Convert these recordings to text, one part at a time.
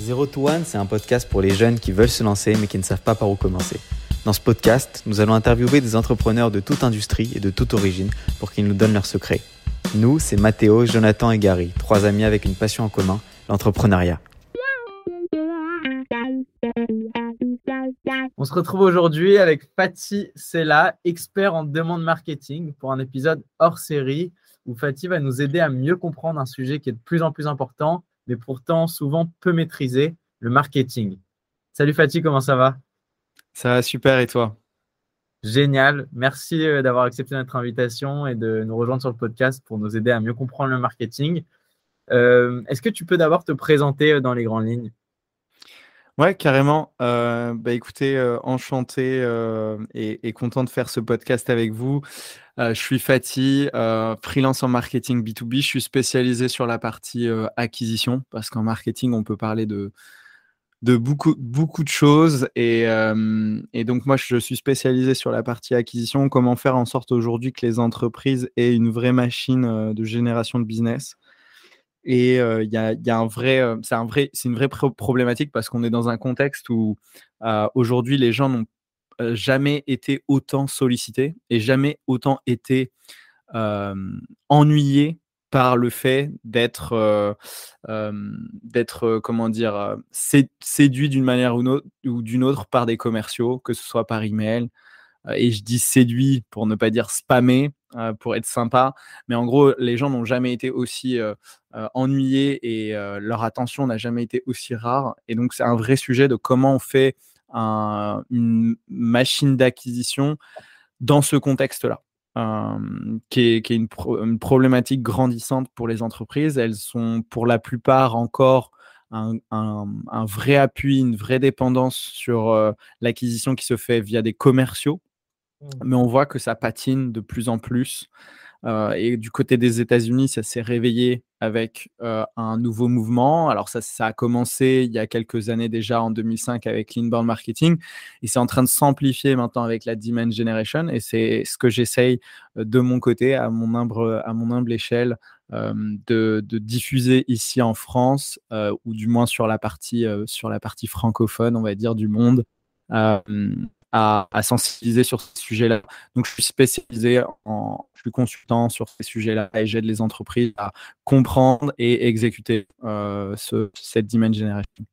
Zero to One, c'est un podcast pour les jeunes qui veulent se lancer mais qui ne savent pas par où commencer. Dans ce podcast, nous allons interviewer des entrepreneurs de toute industrie et de toute origine pour qu'ils nous donnent leurs secrets. Nous, c'est Mathéo, Jonathan et Gary, trois amis avec une passion en commun, l'entrepreneuriat. On se retrouve aujourd'hui avec Fatih Sella, expert en demande marketing, pour un épisode hors série où Fatih va nous aider à mieux comprendre un sujet qui est de plus en plus important, mais pourtant souvent peu maîtrisé, le marketing. Salut Fatih, comment ça va? Ça va super et toi? Génial. Merci euh, d'avoir accepté notre invitation et de nous rejoindre sur le podcast pour nous aider à mieux comprendre le marketing. Euh, est-ce que tu peux d'abord te présenter euh, dans les grandes lignes? Ouais, carrément. bah, écoutez, enchanté et, et, content de faire ce podcast avec vous. je suis Fatih, freelance en marketing B2B. Je suis spécialisé sur la partie acquisition parce qu'en marketing, on peut parler de, de beaucoup, beaucoup de choses. Et, et, donc, moi, je suis spécialisé sur la partie acquisition. Comment faire en sorte aujourd'hui que les entreprises aient une vraie machine de génération de business? Et il y, a, un vrai, c'est un vrai, c'est une vraie problématique parce qu'on est dans un contexte où aujourd'hui les gens n'ont jamais été autant sollicités et jamais autant été ennuyés par le fait d'être, d'être, comment dire, séduit d'une manière ou d'une autre par des commerciaux, que ce soit par email, et je dis séduit pour ne pas dire spammer, pour être sympa. Mais en gros, les gens n'ont jamais été aussi ennuyés et leur attention n'a jamais été aussi rare. Et donc, c'est un vrai sujet de comment on fait une machine d'acquisition dans ce contexte-là. qui est, une, problématique grandissante pour les entreprises. Elles sont pour la plupart encore un, vrai appui, une vraie dépendance sur l'acquisition qui se fait via des commerciaux. Mmh. mais on voit que ça patine de plus en plus. Euh, et du côté des États-Unis, ça s'est réveillé avec euh, un nouveau mouvement. Alors ça, ça a commencé il y a quelques années déjà, en 2005, avec l'inbound marketing, et c'est en train de s'amplifier maintenant avec la demand generation. Et c'est ce que j'essaye euh, de mon côté, à mon humble, à mon humble échelle, de, diffuser ici en France, ou du moins sur la partie, sur la partie francophone, on va dire, du monde à, sensibiliser sur ces sujets-là. Donc, je suis spécialisé en, je suis consultant sur ces sujets-là et j'aide les entreprises à comprendre et exécuter euh, ce, cette demand generation.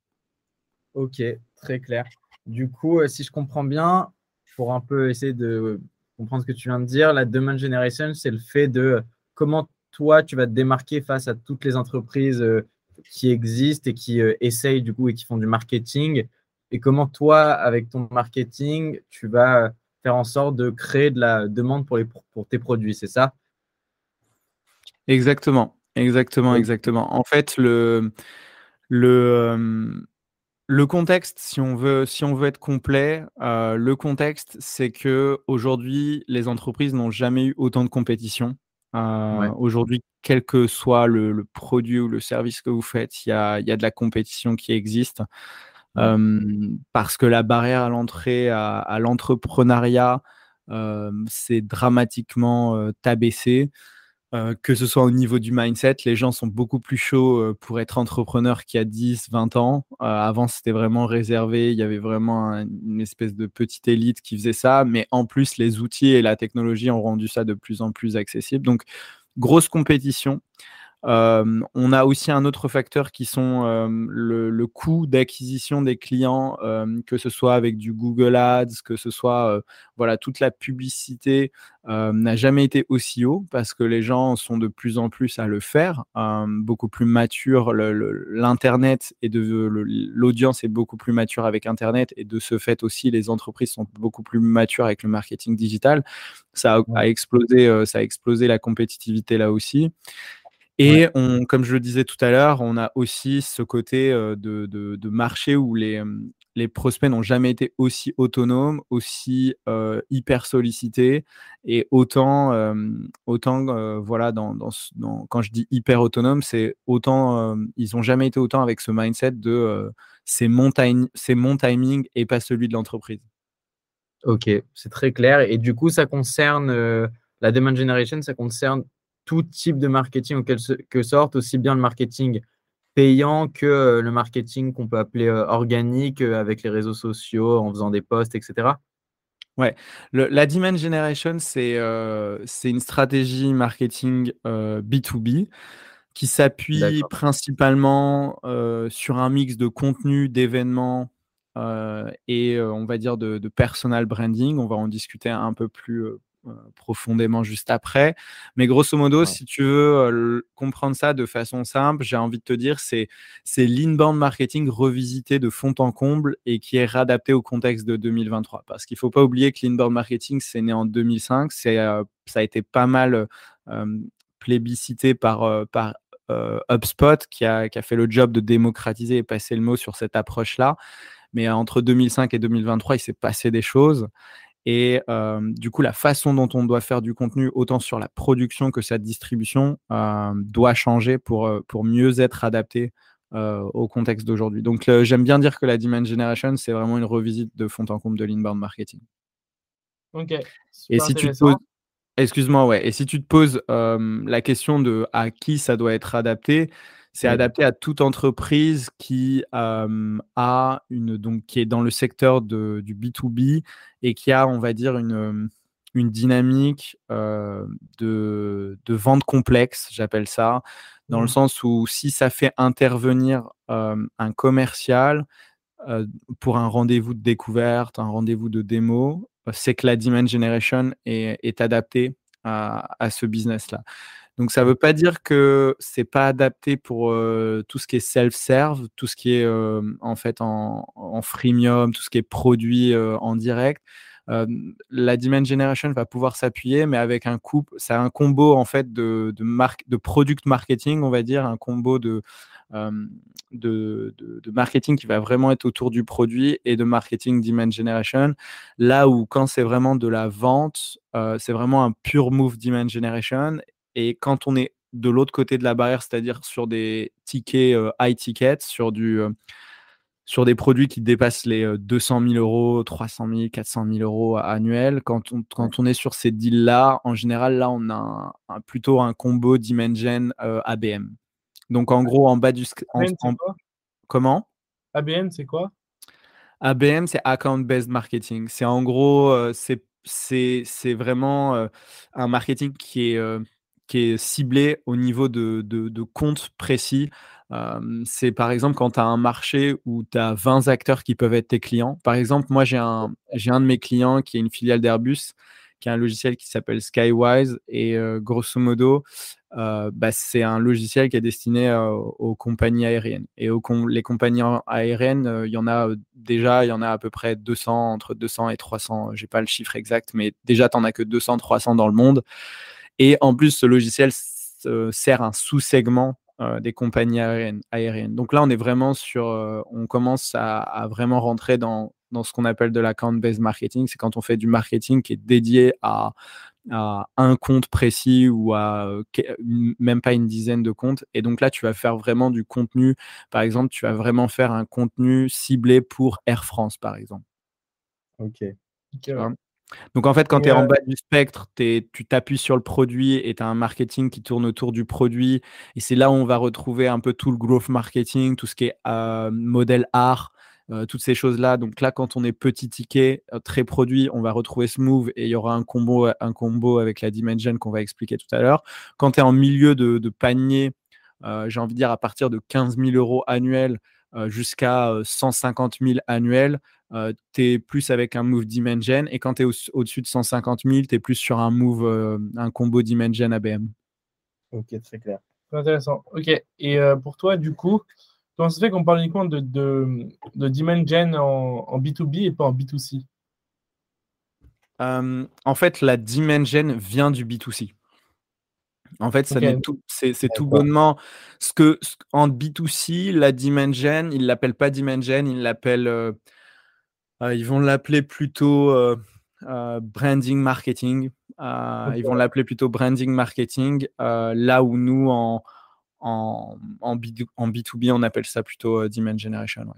Ok, très clair. Du coup, euh, si je comprends bien, pour un peu essayer de comprendre ce que tu viens de dire, la demand generation, c'est le fait de comment toi, tu vas te démarquer face à toutes les entreprises euh, qui existent et qui essayent du coup et qui font du marketing et comment toi, avec ton marketing, tu vas faire en sorte de créer de la demande pour, les, pour tes produits, c'est ça? Exactement, exactement, exactement. En fait, le, le, euh, le contexte, si on veut, si on veut être complet, euh, le contexte, c'est que aujourd'hui, les entreprises n'ont jamais eu autant de compétition. Euh, aujourd'hui, quel que soit le, produit ou le service que vous faites, il y a, y a, de la compétition qui existe parce que la barrière à l'entrée à, l'entrepreneuriat s'est dramatiquement tabaissée. que ce soit au niveau du mindset, les gens sont beaucoup plus chauds pour être entrepreneur qu'il y a 10, 20 ans. avant, c'était vraiment réservé, il y avait vraiment une espèce de petite élite qui faisait ça, mais en plus, les outils et la technologie ont rendu ça de plus en plus accessible. Donc, grosse compétition on a aussi un autre facteur qui sont le, coût d'acquisition des clients, que ce soit avec du Google Ads, que ce soit voilà toute la publicité n'a jamais été aussi haut parce que les gens sont de plus en plus à le faire, beaucoup plus mature. L'internet et de l'audience est beaucoup plus mature avec Internet et de ce fait aussi les entreprises sont beaucoup plus matures avec le marketing digital. Ça a, explosé, ça a explosé la compétitivité là aussi. Et on, comme je le disais tout à l'heure, on a aussi ce côté de, marché où les, les prospects n'ont jamais été aussi autonomes, aussi hyper sollicités et autant, autant voilà, dans, dans, quand je dis hyper autonome, c'est autant, ils n'ont jamais été autant avec ce mindset de c'est mon, mon timing et pas celui de l'entreprise. Ok, c'est très clair. Et du coup, ça concerne la demand generation, ça concerne tout type de marketing en quelque sorte, aussi bien le marketing payant que le marketing qu'on peut appeler organique avec les réseaux sociaux en faisant des posts, etc. Ouais, la demand generation, c'est une stratégie marketing B2B qui s'appuie principalement sur un mix de contenu, d'événements et on va dire de, de, personal branding. On va en discuter un peu plus euh, profondément juste après. Mais grosso modo, si tu veux euh, comprendre ça de façon simple, j'ai envie de te dire, c'est l'inbound marketing revisité de fond en comble et qui est réadapté au contexte de 2023. Parce qu'il ne faut pas oublier que l'inbound marketing, c'est né en 2005. Euh, ça a été pas mal plébiscité par, par HubSpot qui a, qui a, fait le job de démocratiser et passer le mot sur cette approche-là. Mais entre 2005 et 2023, il s'est passé des choses. Et du coup, la façon dont on doit faire du contenu, autant sur la production que sa distribution, doit changer pour, pour mieux être adapté au contexte d'aujourd'hui. Donc, j'aime bien dire que la Demand Generation, c'est vraiment une revisite de fond en comble de l'inbound marketing. Ok. Et si tu te poses, excuse-moi, ouais. Et si tu te poses la question de à qui ça doit être adapté, c'est adapté à toute entreprise qui a une donc qui est dans le secteur de, du B2B et qui a, on va dire, une, une dynamique de, de, vente complexe, j'appelle ça, dans le mmh. sens où si ça fait intervenir un commercial pour un rendez-vous de découverte, un rendez-vous de démo, c'est que la demand generation est, est adaptée à, à ce business-là. Donc ça ne veut pas dire que c'est pas adapté pour tout ce qui est self-serve, tout ce qui est en fait en, freemium, tout ce qui est produit en direct. la demand generation va pouvoir s'appuyer, mais avec un couple, c'est un combo en fait de, de, de product marketing, on va dire, un combo de, de, de, marketing qui va vraiment être autour du produit et de marketing demand generation. Là où quand c'est vraiment de la vente, c'est vraiment un pure move demand generation et quand on est de l'autre côté de la barrière, c'est-à-dire sur des tickets euh, high tickets, sur, du, euh, sur des produits qui dépassent les 200 000 euros, 300 000, 400 000 euros annuels, quand on, quand on est sur ces deals-là, en général, là, on a plutôt un combo Dimension euh, ABM. Donc, en gros, en bas du. comment? ABM, c'est quoi? ABM, c'est Account Based Marketing. C'est en gros, c'est vraiment un marketing qui est qui est ciblé au niveau de, de, comptes précis. c'est par exemple quand tu as un marché où tu as 20 acteurs qui peuvent être tes clients. Par exemple, moi, j'ai un, j'ai un de mes clients qui est une filiale d'Airbus, qui a un logiciel qui s'appelle Skywise. Et grosso modo, bah, c'est un logiciel qui est destiné aux compagnies aériennes. Et aux les compagnies aériennes, il y en a déjà, il y en a à peu près 200, entre 200 et 300. Je n'ai pas le chiffre exact, mais déjà, tu n'en as que 200, 300 dans le monde. Et en plus, ce logiciel sert un sous-segment euh, des compagnies aériennes, Donc là, on est vraiment sur, euh, on commence à, vraiment rentrer dans, dans ce qu'on appelle de l'account-based marketing. C'est quand on fait du marketing qui est dédié à, à un compte précis ou à même pas une dizaine de comptes. Et donc là, tu vas faire vraiment du contenu. Par exemple, tu vas vraiment faire un contenu ciblé pour Air France, par exemple. Ok. Donc en fait, quand tu es en bas du spectre, tu t'appuies sur le produit et tu as un marketing qui tourne autour du produit. Et c'est là où on va retrouver un peu tout le growth marketing, tout ce qui est euh, modèle art, euh, toutes ces choses-là. Donc là, quand on est petit ticket, très produit, on va retrouver ce move et il y aura un combo, un combo avec la Dimension qu'on va expliquer tout à l'heure. Quand tu es en milieu de, de panier, j'ai envie de dire à partir de 15 000 euros annuels jusqu'à 150 000 annuels, tu es plus avec un move Dimension. Et quand tu es au-dessus de 150 000, tu es plus sur un move, un combo Dimension ABM. Ok, très clair. Très intéressant. Ok. Et pour toi, du coup, comment ça fait qu'on parle uniquement de, de, de Dimension en, B2B et pas en B2C En fait, la Dimension vient du B2C. En fait, c'est tout bonnement ce que en B2C, la Dimension, ils l'appellent pas Dimension, ils l'appellent euh, ils vont l'appeler plutôt euh, euh, branding marketing. Ils vont l'appeler plutôt branding marketing, là où nous, en, en, en, B, 2 b on appelle ça plutôt demand generation.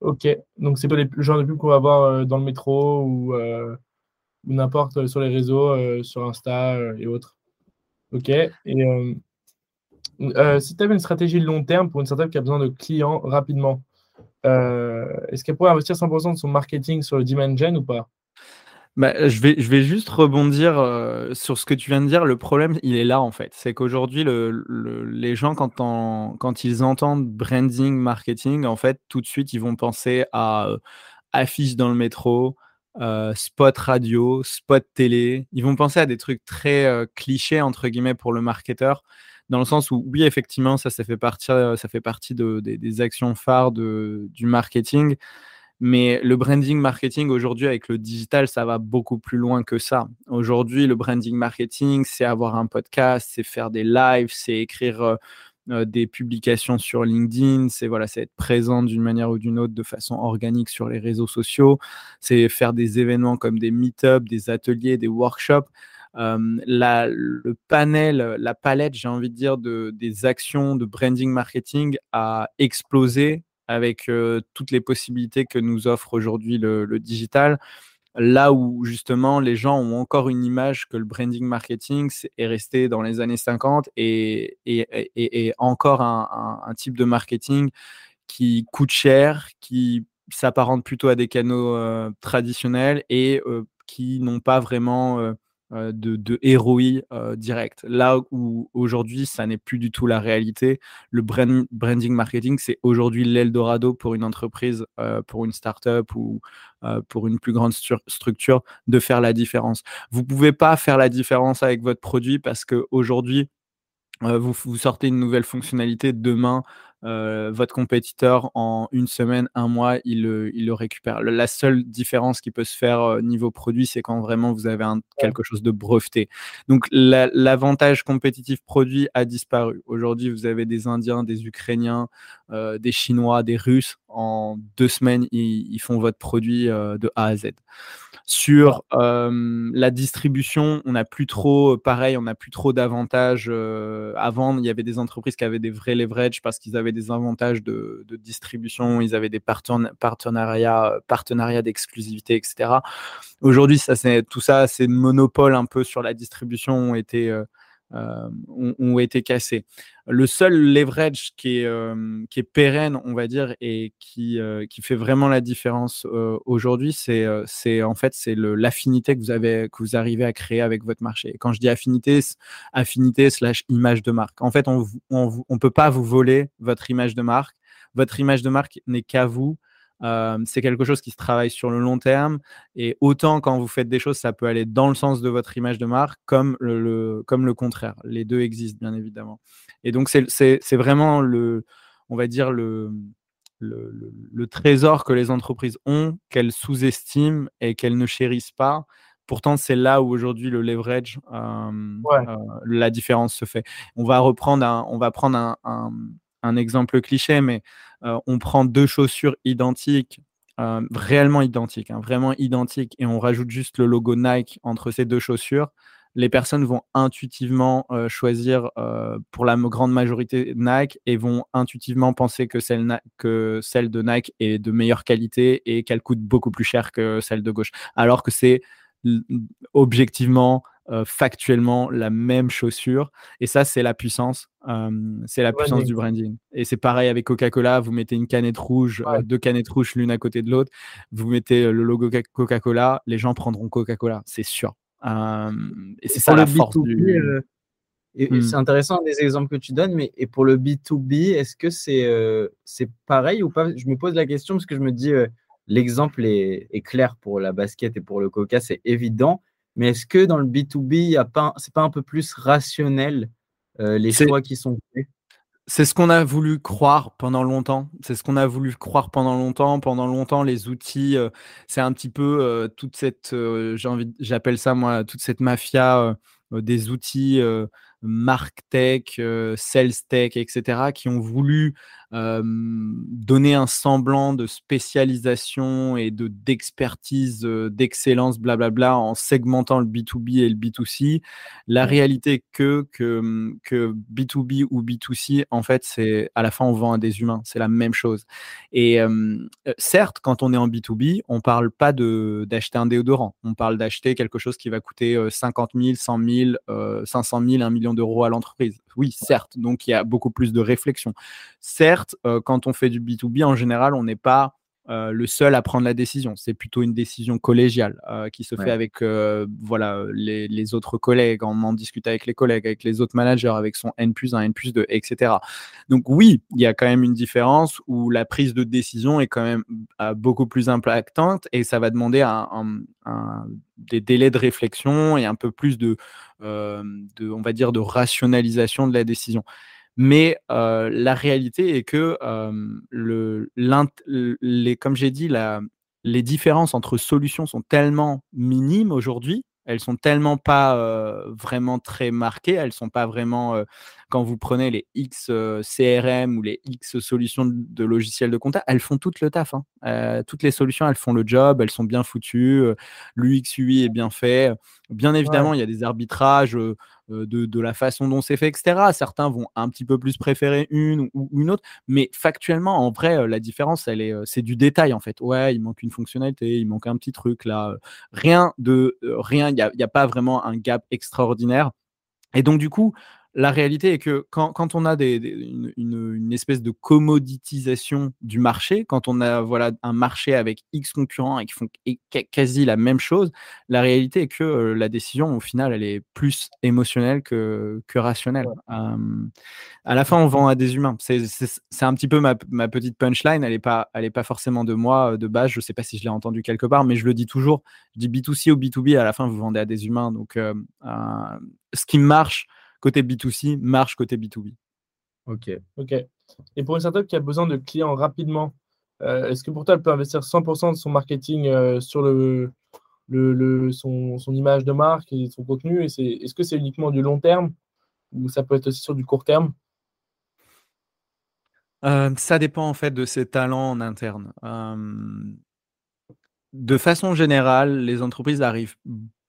Ok, donc c'est pas le genre de pub qu'on va voir dans le métro ou, ou n'importe sur les réseaux, sur Insta et autres. Ok, et si tu avais une stratégie long terme pour une startup qui a besoin de clients rapidement, est-ce qu'elle pourrait investir 100% de son marketing sur le demand gen ou pas? Bah, je, vais, je vais juste rebondir euh, sur ce que tu viens de dire. Le problème, il est là en fait. C'est qu'aujourd'hui, le, les gens, quand, quand ils entendent branding, marketing, en fait, tout de suite, ils vont penser à euh, affiches dans le métro, euh, spot radio, spot télé. Ils vont penser à des trucs très clichés, entre guillemets, pour le marketeur. Dans le sens où, oui, effectivement, ça, ça fait partie, ça fait partie de, des actions phares du marketing. Mais le branding marketing aujourd'hui avec le digital, ça va beaucoup plus loin que ça. Aujourd'hui, le branding marketing, c'est avoir un podcast, c'est faire des lives, c'est écrire euh, euh, des publications sur LinkedIn, c'est voilà, c'est être présent d'une manière ou d'une autre de façon organique sur les réseaux sociaux, c'est faire des événements comme des meet-ups, des ateliers, des workshops. Euh, la, le panel, la palette, j'ai envie de dire, de, des actions de branding marketing a explosé avec toutes les possibilités que nous offre aujourd'hui le, digital. Là où justement les gens ont encore une image que le branding marketing est resté dans les années 50 et, et, encore un, type de marketing qui coûte cher, qui s'apparente plutôt à des canaux traditionnels et qui n'ont pas vraiment euh, de, de héroïe euh, direct. Là où aujourd'hui, ça n'est plus du tout la réalité. Le branding marketing, c'est aujourd'hui l'Eldorado pour une entreprise, euh, pour une startup ou pour une plus grande structure de faire la différence. Vous ne pouvez pas faire la différence avec votre produit parce qu'aujourd'hui, vous, vous, sortez une nouvelle fonctionnalité demain, euh, votre compétiteur en une semaine, un mois, il le, il le récupère. La seule différence qui peut se faire euh, niveau produit, c'est quand vraiment vous avez un, quelque chose de breveté. Donc l'avantage compétitif produit a disparu. Aujourd'hui, vous avez des Indiens, des Ukrainiens, euh, des Chinois, des Russes. En deux semaines, ils, ils font votre produit de A à Z. Sur la distribution, on n'a plus trop, pareil, on n'a plus trop d'avantages. avant, il y avait des entreprises qui avaient des vrais leverage parce qu'ils avaient des avantages de, distribution, ils avaient des partenariats, partenariats d'exclusivité, etc. Aujourd'hui, ça, tout ça, ces monopoles un peu sur la distribution ont été euh, ont, été cassés. Le seul leverage qui est, euh, qui est pérenne, on va dire, et qui, euh, qui fait vraiment la différence aujourd'hui, c'est c'est en fait c'est l'affinité que vous avez que vous arrivez à créer avec votre marché. Quand je dis affinité, affinité slash image de marque. En fait, on on peut pas vous voler votre image de marque. Votre image de marque n'est qu'à vous c'est quelque chose qui se travaille sur le long terme. Et autant quand vous faites des choses, ça peut aller dans le sens de votre image de marque, comme le, comme le contraire. Les deux existent, bien évidemment. Et donc, c'est vraiment le, on va dire, le, le, trésor que les entreprises ont, qu'elles sous-estiment et qu'elles ne chérissent pas. Pourtant, c'est là où aujourd'hui le leverage, la différence se fait. On va reprendre on va prendre un, un exemple cliché, mais euh, on prend deux chaussures identiques, euh, réellement identiques, hein, vraiment identiques, et on rajoute juste le logo Nike entre ces deux chaussures, les personnes vont intuitivement euh, choisir pour la grande majorité Nike et vont intuitivement penser que celle, que celle de Nike est de meilleure qualité et qu'elle coûte beaucoup plus cher que celle de gauche. Alors que c'est objectivement euh, factuellement la même chaussure. Et ça, c'est la puissance. Euh, c'est la puissance du branding. Et c'est pareil avec Coca-Cola. Vous mettez une canette rouge, euh, deux canettes rouges l'une à côté de l'autre. Vous mettez le logo Coca-Cola. Les gens prendront Coca-Cola, c'est sûr. et c'est ça la force du... Hmm. c'est intéressant des exemples que tu donnes, mais et pour le B2B, est-ce que c'est c'est pareil ou pas? Je me pose la question parce que je me dis, l'exemple est, est, clair pour la basket et pour le Coca, c'est évident. Mais est-ce que dans le B2B, ce n'est pas un peu plus rationnel euh, les choix qui sont faits? c'est ce qu'on a voulu croire pendant longtemps. C'est ce qu'on a voulu croire pendant longtemps. Pendant longtemps, les outils, euh, c'est un petit peu euh, toute cette, j'ai envie, j'appelle ça moi, toute cette mafia des outils Marktech, Sales Tech, etc., qui ont voulu donner un semblant de spécialisation et de d'expertise, d'excellence, blablabla, en segmentant le B2B et le B2C. La réalité que, que, que B2B ou B2C, en fait, c'est à la fin, on vend à des humains. C'est la même chose. Et certes, quand on est en B2B, on parle pas d'acheter un déodorant. On parle d'acheter quelque chose qui va coûter 50 000, 100 000, 500 000, 1 million d'euros à l'entreprise. Oui, certes. Donc, il y a beaucoup plus de réflexion. Certes, quand on fait du B2B, en général, on n'est pas euh, le seul à prendre la décision. C'est plutôt une décision collégiale euh, qui se fait avec euh, voilà, les, autres collègues, on en discute avec les collègues, avec les autres managers, avec son N plus 1, N plus 2, etc. Donc oui, il y a quand même une différence où la prise de décision est quand même beaucoup plus impactante et ça va demander des délais de réflexion et un peu plus de, de, on va dire, de rationalisation de la décision. Mais la réalité est que, comme j'ai dit, les différences entre solutions sont tellement minimes aujourd'hui elles sont tellement pas vraiment très marquées, elles sont pas vraiment quand vous prenez les X CRM ou les X solutions de logiciels de compta, elles font tout le taf. Hein. toutes les solutions, elles font le job, elles sont bien foutues, l'UX UI est bien fait. Bien évidemment, il y a des arbitrages de, la façon dont c'est fait, etc. Certains vont un petit peu plus préférer une ou, une autre, mais factuellement, en vrai, la différence, elle est, c'est du détail en fait. Ouais, il manque une fonctionnalité, il manque un petit truc là. Rien de rien, il n'y a, pas vraiment un gap extraordinaire. Et donc, du coup, la réalité est que quand, on a des, une, espèce de commoditisation du marché, quand on a voilà, un marché avec X concurrents et qui font quasi la même chose, la réalité est que euh, la décision, au final, elle est plus émotionnelle que, que rationnelle. à la fin, on vend à des humains. C'est un petit peu ma, petite punchline. Elle n'est pas, pas forcément de moi euh, de base. Je ne sais pas si je l'ai entendu quelque part, mais je le dis toujours. Je dis B2C ou B2B, à la fin, vous vendez à des humains. Donc, euh, ce qui marche, côté B2C marche côté B2B. Ok. Ok. Et pour une startup qui a besoin de clients rapidement, euh, est-ce que pour toi, elle peut investir 100% de son marketing euh, sur le, le, son, son, image de marque et son contenu? Et Est-ce que c'est uniquement du long terme ou ça peut être aussi sur du court terme? Euh, ça dépend en fait de ses talents en interne. de façon générale, les entreprises arrivent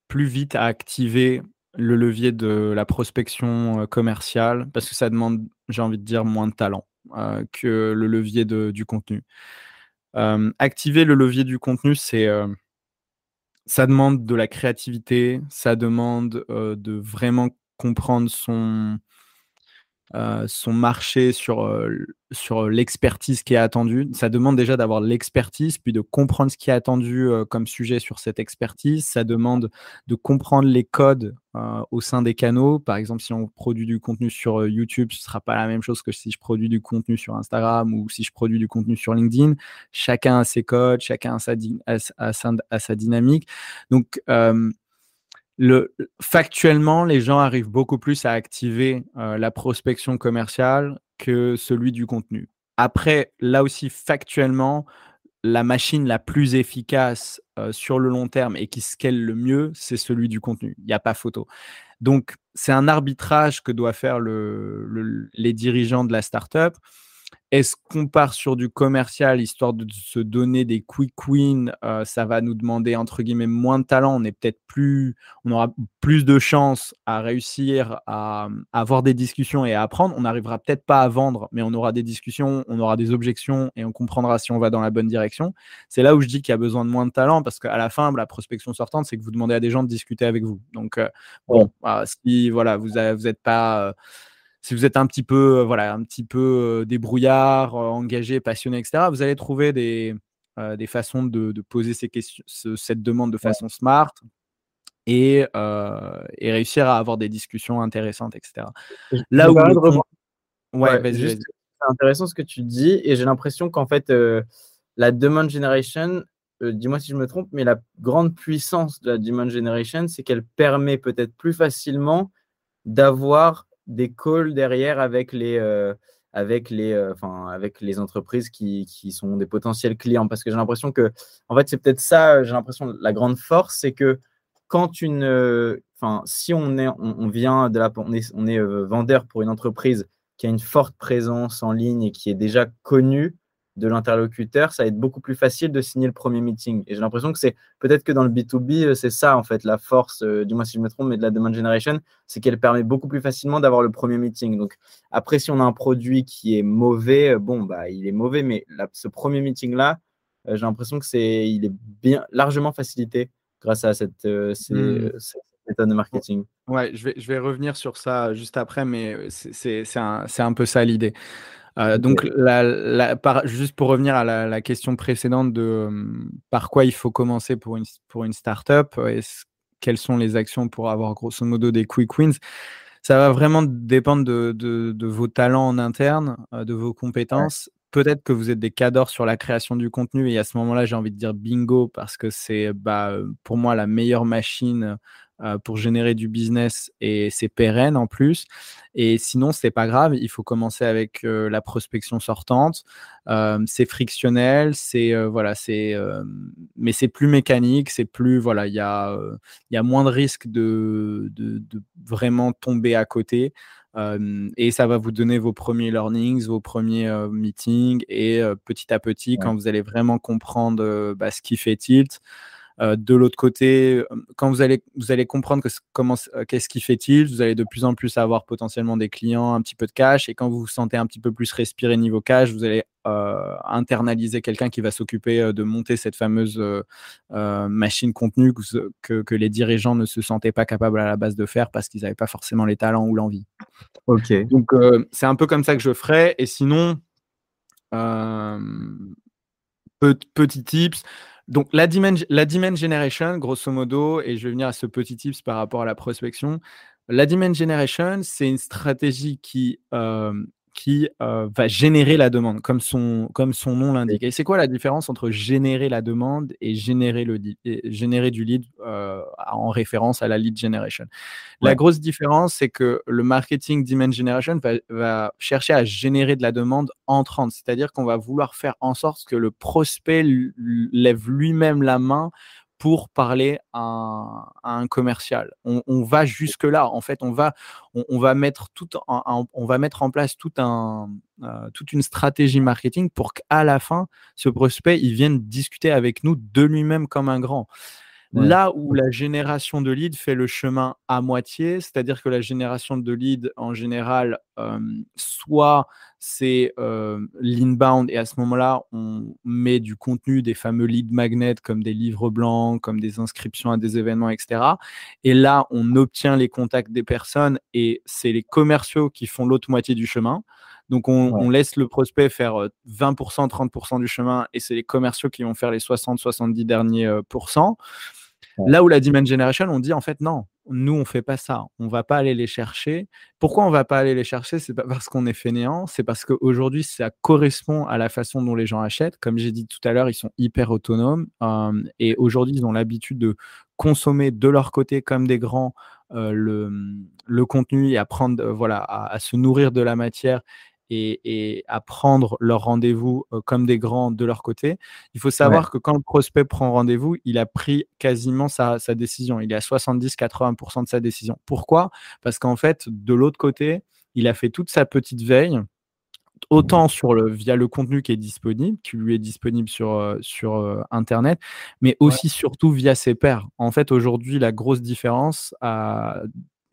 plus vite à activer le levier de la prospection euh, commerciale parce que ça demande, j'ai envie de dire, moins de talent euh, que le levier du contenu. Euh, activer le levier du contenu, c'est ça demande de la créativité, ça demande de vraiment comprendre son, euh, son marché sur, euh, sur l'expertise qui est attendue. Ça demande déjà d'avoir l'expertise, puis de comprendre ce qui est attendu euh, comme sujet sur cette expertise. Ça demande de comprendre les codes au sein des canaux. Par exemple, si on produit du contenu sur YouTube, ce ne sera pas la même chose que si je produis du contenu sur Instagram ou si je produis du contenu sur LinkedIn. Chacun a ses codes, chacun a sa, a sa dynamique. Donc, le, factuellement, les gens arrivent beaucoup plus à activer euh, la prospection commerciale que celui du contenu. Après, là aussi, factuellement, la machine la plus efficace euh, sur le long terme et qui scale le mieux, c'est celui du contenu. Il n'y a pas photo. Donc, c'est un arbitrage que doivent faire les dirigeants de la startup est-ce qu'on part sur du commercial histoire de se donner des quick wins euh, Ça va nous demander entre guillemets moins de talent. On est peut-être plus, on aura plus de chances à réussir à, avoir des discussions et à apprendre. On n'arrivera peut-être pas à vendre, mais on aura des discussions, on aura des objections et on comprendra si on va dans la bonne direction. C'est là où je dis qu'il y a besoin de moins de talent parce qu'à la fin, la prospection sortante, c'est que vous demandez à des gens de discuter avec vous. Donc euh, bon, bah, si voilà, vous n'êtes pas euh, si vous êtes un petit peu, euh, voilà, un petit peu euh, débrouillard, euh, engagé, passionné, etc., vous allez trouver des, des façons de, poser ces questions, cette demande de façon smart et, et, réussir à avoir des discussions intéressantes, etc. Là où. Ouais, c'est intéressant ce que tu dis et j'ai l'impression qu'en fait, la demand generation, dis-moi si je me trompe, mais la grande puissance de la demand generation, c'est qu'elle permet peut-être plus facilement d'avoir des calls derrière avec les, euh, avec les, euh, avec les entreprises qui, qui, sont des potentiels clients. Parce que j'ai l'impression que, en fait, c'est peut-être ça, j'ai l'impression, la grande force, c'est que quand une, enfin, si on est, on, vient de la, on est, on est euh, vendeur pour une entreprise qui a une forte présence en ligne et qui est déjà connue, de l'interlocuteur, ça va être beaucoup plus facile de signer le premier meeting. Et j'ai l'impression que c'est peut-être que dans le B2B, euh, c'est ça en fait la force, euh, du moins si je me trompe, mais de la demand generation, c'est qu'elle permet beaucoup plus facilement d'avoir le premier meeting. Donc après, si on a un produit qui est mauvais, euh, bon, bah, il est mauvais, mais ce premier meeting-là, j'ai l'impression que c'est il est bien largement facilité grâce à cette, hmm. méthode de marketing. Ouais, je vais, je vais revenir sur ça juste après, mais c'est un, un, peu ça l'idée. Euh, donc, la, la, par, juste pour revenir à la, la question précédente de hum, par quoi il faut commencer pour une, pour une startup, quelles sont les actions pour avoir grosso modo des quick wins, ça va vraiment dépendre de, de, de vos talents en interne, euh, de vos compétences. Peut-être que vous êtes des cadors sur la création du contenu et à ce moment-là, j'ai envie de dire bingo parce que c'est bah, pour moi la meilleure machine euh, pour générer du business et c'est pérenne en plus. Et sinon, c'est pas grave, il faut commencer avec euh, la prospection sortante. Euh, c'est frictionnel, c'est voilà, c'est mais c'est plus mécanique, c'est plus voilà, il y a il y a moins de risques de, de, de vraiment tomber à côté. et ça va vous donner vos premiers learnings, vos premiers meetings. Et petit à petit, quand vous allez vraiment comprendre bah, ce qui fait tilt, de l'autre côté, euh, quand vous allez, vous allez comprendre que comment, euh, qu'est-ce qui fait-il, vous allez de plus en plus avoir potentiellement des clients, un petit peu de cash, et quand vous vous sentez un petit peu plus respirer niveau cash, vous allez internaliser quelqu'un qui va s'occuper de monter cette fameuse machine contenu que, que, les dirigeants ne se sentaient pas capables à la base de faire parce qu'ils n'avaient pas forcément les talents ou l'envie. Ok. Donc c'est un peu comme ça que je ferais. Et sinon, petit tips, donc, la demand, la demand generation, grosso modo, et je vais venir à ce petit tips par rapport à la prospection. La demand generation, c'est une stratégie qui euh, qui euh, va générer la demande, comme son, comme son nom l'indique. Et c'est quoi la différence entre générer la demande et générer, le, générer du lead euh, en référence à la lead generation? La grosse différence, c'est que le marketing demand generation va, va, chercher à générer de la demande entrante, c'est-à-dire qu'on va vouloir faire en sorte que le prospect lève lui-même la main pour parler à, un commercial. On, va jusque là. En fait, on va, on, va mettre tout, on va mettre en place tout un, euh, toute une stratégie marketing pour qu'à la fin, ce prospect, il vienne discuter avec nous de lui-même comme un grand. Là où la génération de leads fait le chemin à moitié, c'est-à-dire que la génération de leads, en général, soit c'est l'inbound et à ce moment-là, on met du contenu, des fameux lead magnets comme des livres blancs, comme des inscriptions à des événements, etc. Et là, on obtient les contacts des personnes et c'est les commerciaux qui font l'autre moitié du chemin. Donc, on, laisse le prospect faire 20%, 30% du chemin et c'est les commerciaux qui vont faire les 60, 70 derniers pourcents. Là où la demand generation, on dit en fait non, nous on fait pas ça, on va pas aller les chercher. Pourquoi on va pas aller les chercher? C'est pas parce qu'on est fainéant, c'est parce qu'aujourd'hui ça correspond à la façon dont les gens achètent. Comme j'ai dit tout à l'heure, ils sont hyper autonomes et aujourd'hui ils ont l'habitude de consommer de leur côté comme des grands le, contenu et apprendre voilà à, se nourrir de la matière et, à prendre leur rendez-vous euh, comme des grands de leur côté. Il faut savoir que quand le prospect prend rendez-vous, il a pris quasiment sa, décision. Il est à 70-80% de sa décision. Pourquoi? Parce qu'en fait, de l'autre côté, il a fait toute sa petite veille autant sur le, via le contenu qui est disponible, qui lui est disponible sur, euh, sur euh, Internet, mais aussi surtout via ses pairs. En fait, aujourd'hui, la grosse différence à,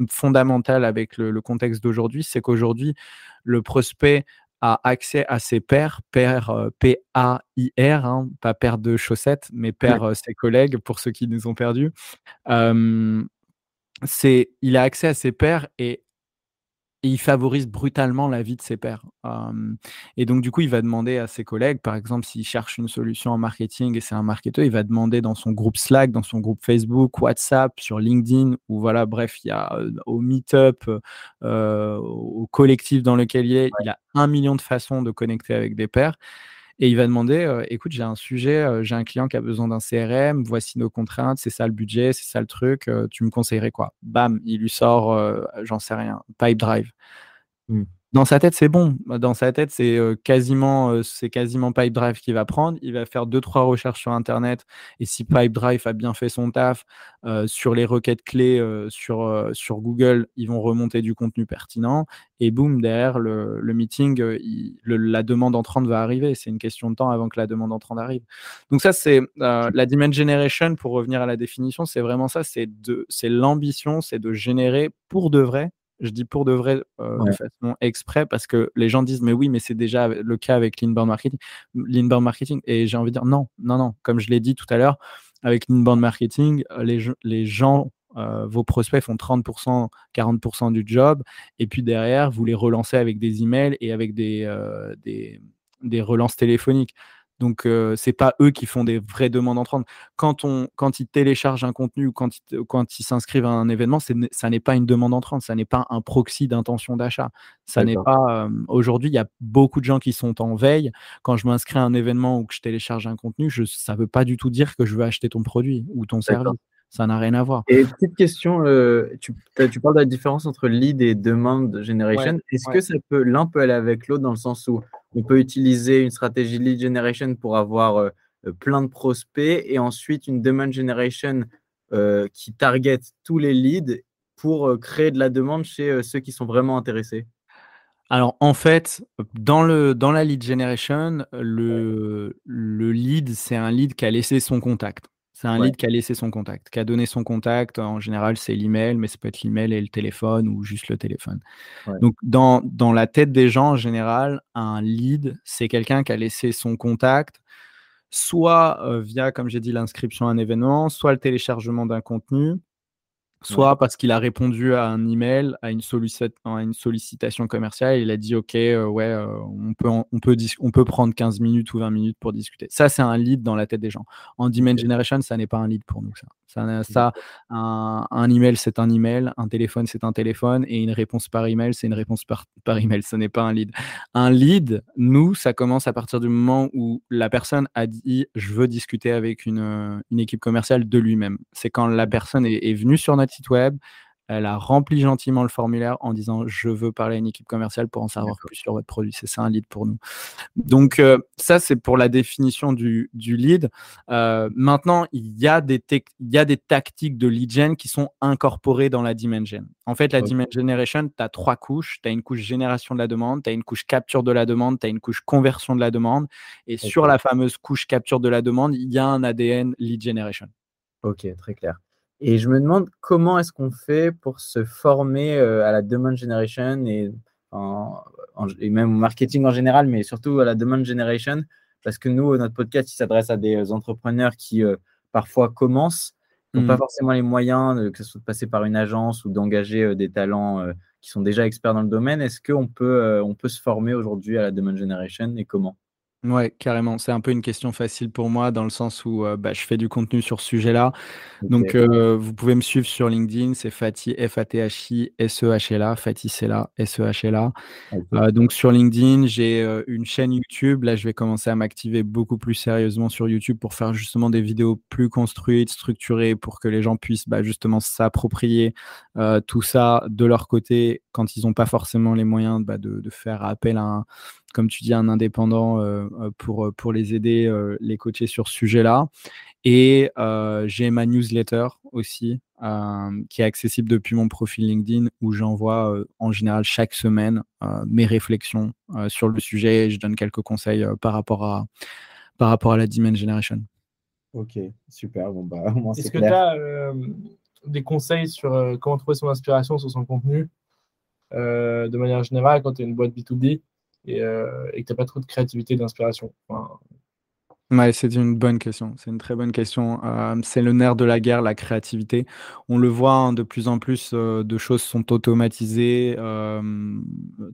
fondamentale avec le, contexte d'aujourd'hui, c'est qu'aujourd'hui, le prospect a accès à ses pairs, pairs euh, P-A-I-R, hein, pas paire de chaussettes, mais pairs euh, ses collègues, pour ceux qui nous ont perdus. c'est, il a accès à ses pairs et et il favorise brutalement la vie de ses pairs. et donc, du coup, il va demander à ses collègues, par exemple, s'il cherche une solution en marketing et c'est un marketeur, il va demander dans son groupe Slack, dans son groupe Facebook, WhatsApp, sur LinkedIn, ou voilà, bref, il y a au Meetup, au collectif dans lequel il est, il a un million de façons de connecter avec des pairs. Et il va demander, écoute, j'ai un sujet, j'ai un client qui a besoin d'un CRM, voici nos contraintes, c'est ça le budget, c'est ça le truc, tu me conseillerais quoi? Bam, il lui sort, j'en sais rien, Pipe Drive. Mmh. Dans sa tête, c'est bon. Dans sa tête, c'est quasiment, c'est quasiment Pipedrive qui va prendre. Il va faire deux trois recherches sur Internet et si Pipedrive a bien fait son taf sur les requêtes clés sur sur Google, ils vont remonter du contenu pertinent et boum derrière le, meeting, la demande entrante va arriver. C'est une question de temps avant que la demande entrante arrive. Donc ça, c'est la demand generation. Pour revenir à la définition, c'est vraiment ça. C'est de, c'est l'ambition, c'est de générer pour de vrai je dis pour de vrai euh, de façon exprès parce que les gens disent mais oui mais c'est déjà le cas avec l'inbound marketing l'inbound marketing. Et j'ai envie de dire non non non. Comme je l'ai dit tout à l'heure avec l'inbound marketing euh, les, les gens vos prospects font 30%, 40% du job, et puis derrière, vous les relancez avec des emails et avec des, des, des relances téléphoniques. Donc, ce c'est pas eux qui font des vraies demandes entrantes. Quand, on, quand ils téléchargent un contenu ou quand ils, quand ils s'inscrivent à un événement, ça n'est pas une demande entrante, ça n'est pas un proxy d'intention d'achat. Ça n'est pas. Aujourd'hui, il y a beaucoup de gens qui sont en veille. Quand je m'inscris à un événement ou que je télécharge un contenu, je, ça ne veut pas du tout dire que je veux acheter ton produit ou ton service. Ça n'a rien à voir. Et petite question, tu, tu, parles de la différence entre lead et demand generation. Est-ce que ça peut l'un peut aller avec l'autre dans le sens où on peut utiliser une stratégie lead generation pour avoir euh, euh, plein de prospects et ensuite une demand generation euh, qui target tous les leads pour créer de la demande chez ceux qui sont vraiment intéressés alors en fait, dans, le, dans la lead generation, le, le lead, c'est un lead qui a laissé son contact. C'est un lead qui a laissé son contact, qui a donné son contact. En général, c'est l'email, mais ça peut être l'email et le téléphone ou juste le téléphone. Donc, dans, dans la tête des gens, en général, un lead, c'est quelqu'un qui a laissé son contact, soit euh, via, comme j'ai dit, l'inscription à un événement, soit le téléchargement d'un contenu, soit parce qu'il a répondu à un email, à une, à une sollicitation commerciale, il a dit OK, euh, ouais, euh, on, peut, on, peut on peut prendre 15 minutes ou 20 minutes pour discuter. Ça, c'est un lead dans la tête des gens. En Demand Generation, ça n'est pas un lead pour nous. Ça, ça, ça un, un, email, c'est un email, un téléphone, c'est un téléphone, et une réponse par email, c'est une réponse par, par email. Ce n'est pas un lead. Un lead, nous, ça commence à partir du moment où la personne a dit je veux discuter avec une, une équipe commerciale de lui-même. C'est quand la personne est, est venue sur notre site web, elle a rempli gentiment le formulaire en disant je veux parler à une équipe commerciale pour en savoir plus sur votre produit. C'est ça un lead pour nous. Donc euh, ça c'est pour la définition du, du lead. Euh, maintenant il y, a des il y a des tactiques de lead gen qui sont incorporées dans la dimension. En fait la dimension generation, tu as trois couches. Tu as une couche génération de la demande, tu as une couche capture de la demande, tu as une couche conversion de la demande. Et sur la fameuse couche capture de la demande, il y a un ADN lead generation. Ok, très clair. Et je me demande comment est-ce qu'on fait pour se former euh, à la demand generation et, même au marketing en général, mais surtout à la demand generation, parce que nous, notre podcast, il s'adresse à des entrepreneurs qui euh, parfois commencent, n'ont pas mmh. forcément les moyens, que ce soit de passer par une agence ou d'engager euh, des talents qui sont déjà experts dans le domaine. Est-ce qu'on peut, on peut se former aujourd'hui à la demand generation et comment? Ouais, carrément. C'est un peu une question facile pour moi dans le sens où bah, je fais du contenu sur ce sujet-là. Donc, vous pouvez me suivre sur LinkedIn. C'est Fatih, F-A-T-H-I, S-E-H-L-A. Fatih, c'est là, S-E-H-L-A. donc, sur LinkedIn, j'ai une chaîne YouTube. Là, je vais commencer à m'activer beaucoup plus sérieusement sur YouTube pour faire justement des vidéos plus construites, structurées, pour que les gens puissent bah, justement s'approprier tout ça de leur côté quand ils n'ont pas forcément les moyens bah, de, de, faire appel à un comme tu dis, un indépendant euh, euh, pour, euh, pour les aider, les coacher sur ce sujet-là. Et j'ai ma newsletter aussi, qui est accessible depuis mon profil LinkedIn, où j'envoie en général chaque semaine mes réflexions sur le sujet et je donne quelques conseils par, rapport à, par rapport à la Demand Generation. Ok, super. Bon, bah, Est-ce que tu as des conseils sur comment trouver son inspiration sur son contenu? De manière générale quand tu es une boîte B2B euh, et, que tu n'as pas trop de créativité, d'inspiration c'est une bonne question. C'est une très bonne question. Euh, c'est le nerf de la guerre, la créativité. On le voit hein, de plus en plus euh, de choses sont automatisées.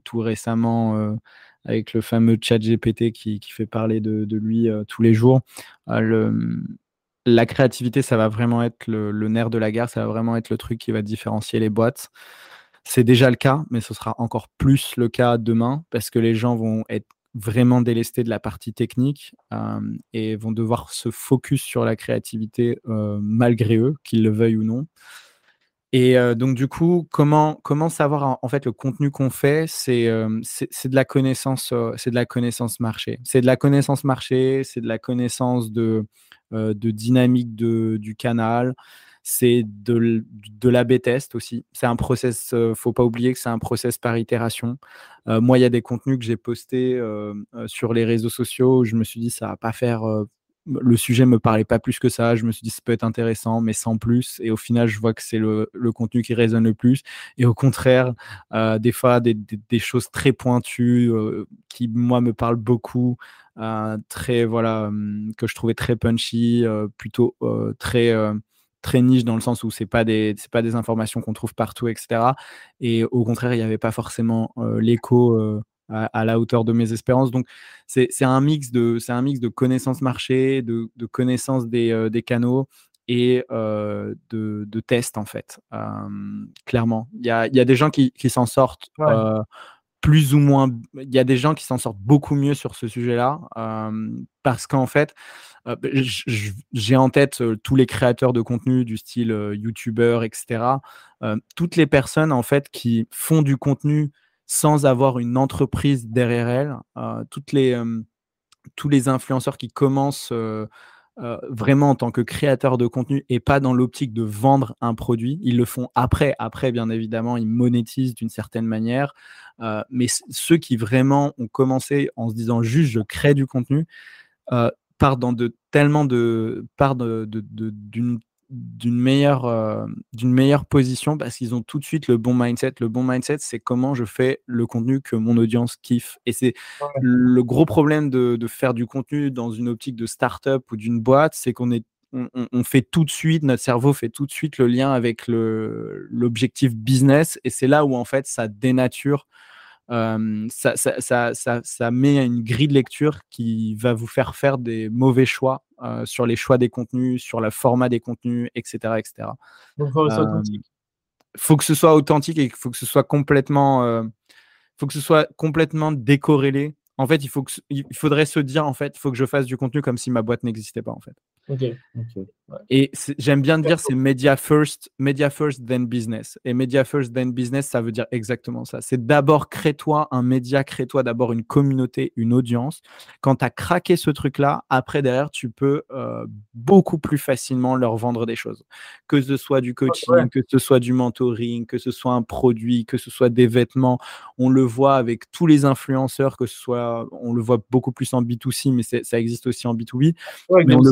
tout récemment, avec le fameux chat GPT qui, fait parler de, lui tous les jours. La créativité, ça va vraiment être le, nerf de la guerre. Ça va vraiment être le truc qui va différencier les boîtes. C'est déjà le cas, mais ce sera encore plus le cas demain parce que les gens vont être vraiment délestés de la partie technique euh, et vont devoir se focus sur la créativité euh, malgré eux, qu'ils le veuillent ou non. Et euh, donc du coup, comment, savoir en, fait le contenu qu'on fait, c'est c'est de la connaissance, c'est de la connaissance marché. C'est de la connaissance marché, c'est de la connaissance de, de dynamique de, du canal c'est de, de l'AB test aussi. C'est un process, euh, faut pas oublier que c'est un process par itération. Euh, moi, il y a des contenus que j'ai postés euh, sur les réseaux sociaux où je me suis dit, ça va pas faire. le sujet me parlait pas plus que ça. Je me suis dit, ça peut être intéressant, mais sans plus. Et au final, je vois que c'est le, le, contenu qui résonne le plus. Et au contraire, des fois, des, des, choses très pointues qui, moi, me parlent beaucoup. très, voilà, hum, que je trouvais très punchy, plutôt très très niche dans le sens où c'est pas des c'est pas des informations qu'on trouve partout, etc. Et au contraire, il n'y avait pas forcément l'écho à, la hauteur de mes espérances. Donc, c'est un mix de c'est un mix de connaissances marché, de, de connaissances des, des canaux et de, de, tests en fait. clairement, il y a, y a, des gens qui, qui s'en sortent plus ou moins. Il y a des gens qui s'en sortent beaucoup mieux sur ce sujet-là parce qu'en fait, bah, j'ai en tête tous les créateurs de contenu du style YouTuber, etc. toutes les personnes en fait qui font du contenu sans avoir une entreprise derrière elles, toutes les, tous les influenceurs qui commencent euh, vraiment en tant que créateur de contenu et pas dans l'optique de vendre un produit. Ils le font après. Après, bien évidemment, ils monétisent d'une certaine manière. Euh, mais ceux qui vraiment ont commencé en se disant juste je crée du contenu, euh, partent de tellement de partent d'une d'une meilleure, euh, d'une meilleure position parce qu'ils ont tout de suite le bon mindset. Le bon mindset, c'est comment je fais le contenu que mon audience kiffe. Et c'est le gros problème de, de, faire du contenu dans une optique de start-up ou d'une boîte, c'est qu'on est on, on, fait tout de suite, notre cerveau fait tout de suite le lien avec l'objectif business et c'est là où en fait ça dénature ça, ça, ça, ça, met une grille de lecture qui va vous faire faire des mauvais choix sur les choix des contenus, sur le format des contenus, etc. etc. Donc, il faut, que ce soit authentique et il faut que ce soit complètement, faut que ce soit complètement décorrélé. En fait, il, faut que, il faudrait se dire, en fait, il faut que je fasse du contenu comme si ma boîte n'existait pas, en fait. Et j'aime bien dire c'est media first, media first then business. Et media first then business, ça veut dire exactement ça. C'est d'abord crée-toi un média, crée-toi d'abord une communauté, une audience. Quand tu as craqué ce truc-là, après derrière, tu peux euh, beaucoup plus facilement leur vendre des choses. Que ce soit du coaching, que ce soit du mentoring, que ce soit un produit, que ce soit des vêtements. On le voit avec tous les influenceurs, que ce soit, on le voit beaucoup plus en B2C, mais ça existe aussi en B2B. mais on le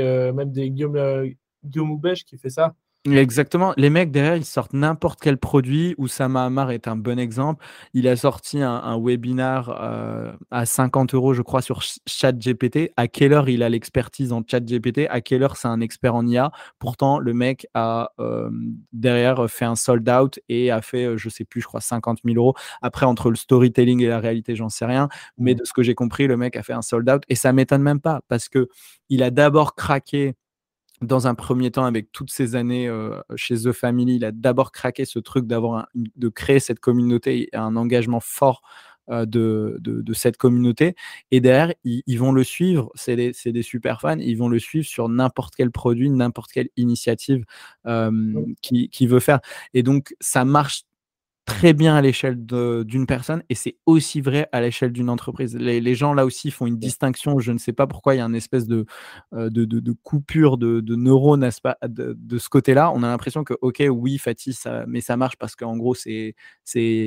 euh, même des Guillaume, euh, Guillaume qui fait ça. Exactement. Les mecs derrière, ils sortent n'importe quel produit. Oussama Hamar est un bon exemple. Il a sorti un, un webinar euh, à 50 euros, je crois, sur ChatGPT. À quelle heure il a l'expertise en ChatGPT À quelle heure c'est un expert en IA Pourtant, le mec a derrière fait un sold out et a fait, je sais plus, je crois 50 000 euros. Après, entre le storytelling et la réalité, j'en sais rien. Mais mmh. de ce que j'ai compris, le mec a fait un sold out et ça m'étonne même pas parce que il a d'abord craqué dans un premier temps, avec toutes ces années euh, chez The Family, il a d'abord craqué ce truc d'avoir de créer cette communauté et un engagement fort euh, de, de, cette communauté. Et derrière, ils, vont le suivre. C'est des, des, super fans. Ils vont le suivre sur n'importe quel produit, n'importe quelle initiative euh, qui, qui veut faire. Et donc, ça marche très bien à l'échelle d'une personne et c'est aussi vrai à l'échelle d'une entreprise. Les, gens là aussi font une distinction. Je ne sais pas pourquoi il y a une espèce de, euh, de, de, coupure de, neurones pas, de, ce côté-là. On a l'impression que, ok, oui, Fatih, ça, mais ça marche parce qu'en gros, c'est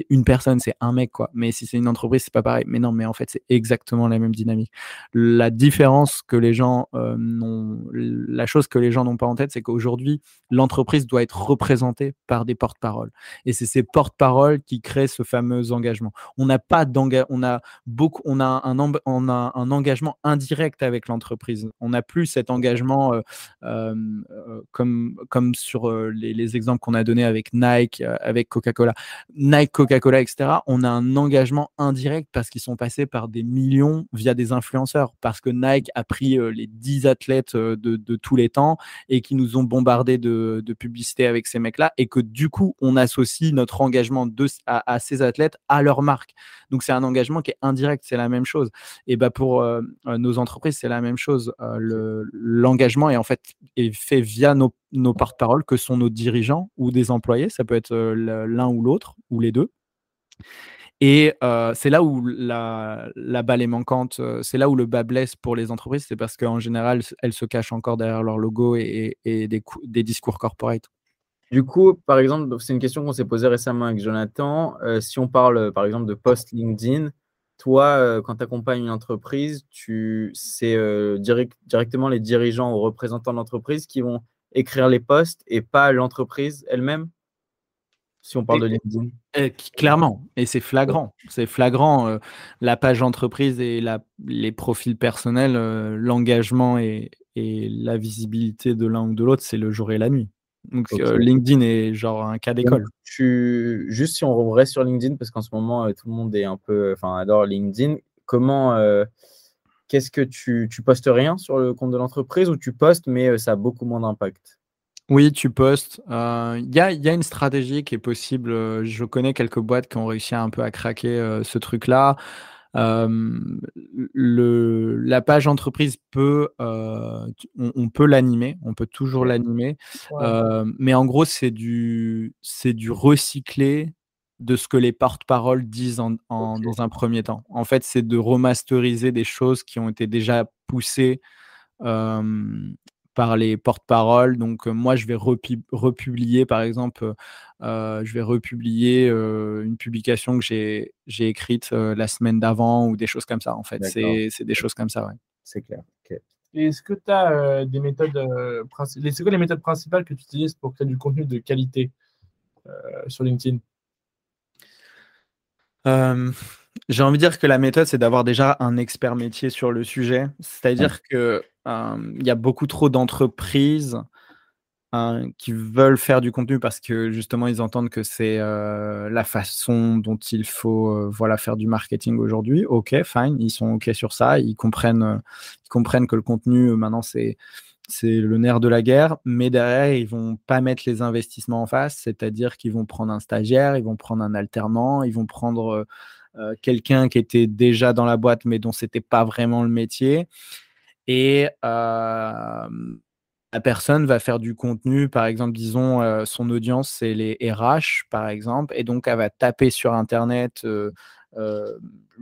une personne, c'est un mec, quoi. Mais si c'est une entreprise, c'est pas pareil. Mais non, mais en fait, c'est exactement la même dynamique. La différence que les gens euh, n'ont, la chose que les gens n'ont pas en tête, c'est qu'aujourd'hui, l'entreprise doit être représentée par des porte-paroles. Et c'est ces porte-paroles qui crée ce fameux engagement. On n'a pas d'engagement, on a beaucoup, on a un, on a un engagement indirect avec l'entreprise. On n'a plus cet engagement euh, euh, comme, comme sur euh, les, exemples qu'on a donnés avec Nike, avec Coca-Cola. Nike, Coca-Cola, etc. On a un engagement indirect parce qu'ils sont passés par des millions via des influenceurs, parce que Nike a pris les 10 athlètes de, de, tous les temps et qui nous ont bombardé de, de publicité avec ces mecs-là, et que du coup, on associe notre engagement à, ces athlètes à leur marque. Donc c'est un engagement qui est indirect, c'est la même chose. Et bah pour euh, euh, nos entreprises, c'est la même chose. Euh, l'engagement est en fait fait via nos, nos porte-paroles, que sont nos dirigeants ou des employés. Ça peut être l'un ou l'autre ou les deux. Et c'est là où la, balle est manquante, c'est là où le bas blesse pour les entreprises, c'est parce qu'en général, elles se cachent encore derrière leur logo et, et des, des, discours corporate. Du coup, par exemple, c'est une question qu'on s'est posée récemment avec Jonathan. Euh, si on parle, par exemple, de post LinkedIn, toi, euh, quand tu accompagnes une entreprise, tu, c'est euh, directement les dirigeants ou représentants de l'entreprise qui vont écrire les posts et pas l'entreprise elle-même? Si on parle de LinkedIn. clairement, et c'est flagrant. C'est flagrant. Euh, la page entreprise et la, les profils personnels, euh, l'engagement et, et, la visibilité de l'un ou de l'autre, c'est le jour et la nuit. Donc euh, LinkedIn est genre un cas d'école. Juste si on reste sur LinkedIn, parce qu'en ce moment, tout le monde est un peu, enfin, adore LinkedIn. Comment, qu'est-ce que tu, tu postes rien sur le compte de l'entreprise ou tu postes, mais ça a beaucoup moins d'impact? Oui, tu postes. Euh, il y a, une stratégie qui est possible. Euh, je connais quelques boîtes qui ont réussi un peu à craquer euh, ce truc-là. Le, la page entreprise peut, on, peut l'animer, on peut toujours l'animer, mais en gros c'est du, c'est du recyclé de ce que les porte-paroles disent en, dans un premier temps. En fait, c'est de remasteriser des choses qui ont été déjà poussées par les porte-paroles. Donc, moi, je vais republier, par exemple, je vais republier une publication que j'ai écrite la semaine d'avant ou des choses comme ça, en fait. C'est des choses comme ça, ouais. C'est clair. Est-ce que tu as des méthodes principales C'est quoi les méthodes principales que tu utilises pour créer du contenu de qualité sur LinkedIn? J'ai envie de dire que la méthode, c'est d'avoir déjà un expert métier sur le sujet. C'est-à-dire qu'il y a beaucoup trop d'entreprises hein, qui veulent faire du contenu parce que justement, ils entendent que c'est la façon dont il faut voilà, faire du marketing aujourd'hui. OK, fine, ils sont OK sur ça. Ils comprennent, ils comprennent que le contenu, maintenant, c'est c'est le nerf de la guerre, mais derrière, ils vont pas mettre les investissements en face, c'est-à-dire qu'ils vont prendre un stagiaire, ils vont prendre un alternant, ils vont prendre euh, quelqu'un qui était déjà dans la boîte mais dont c'était pas vraiment le métier. Et euh, la personne va faire du contenu, par exemple, disons, euh, son audience, c'est les RH, par exemple, et donc elle va taper sur Internet,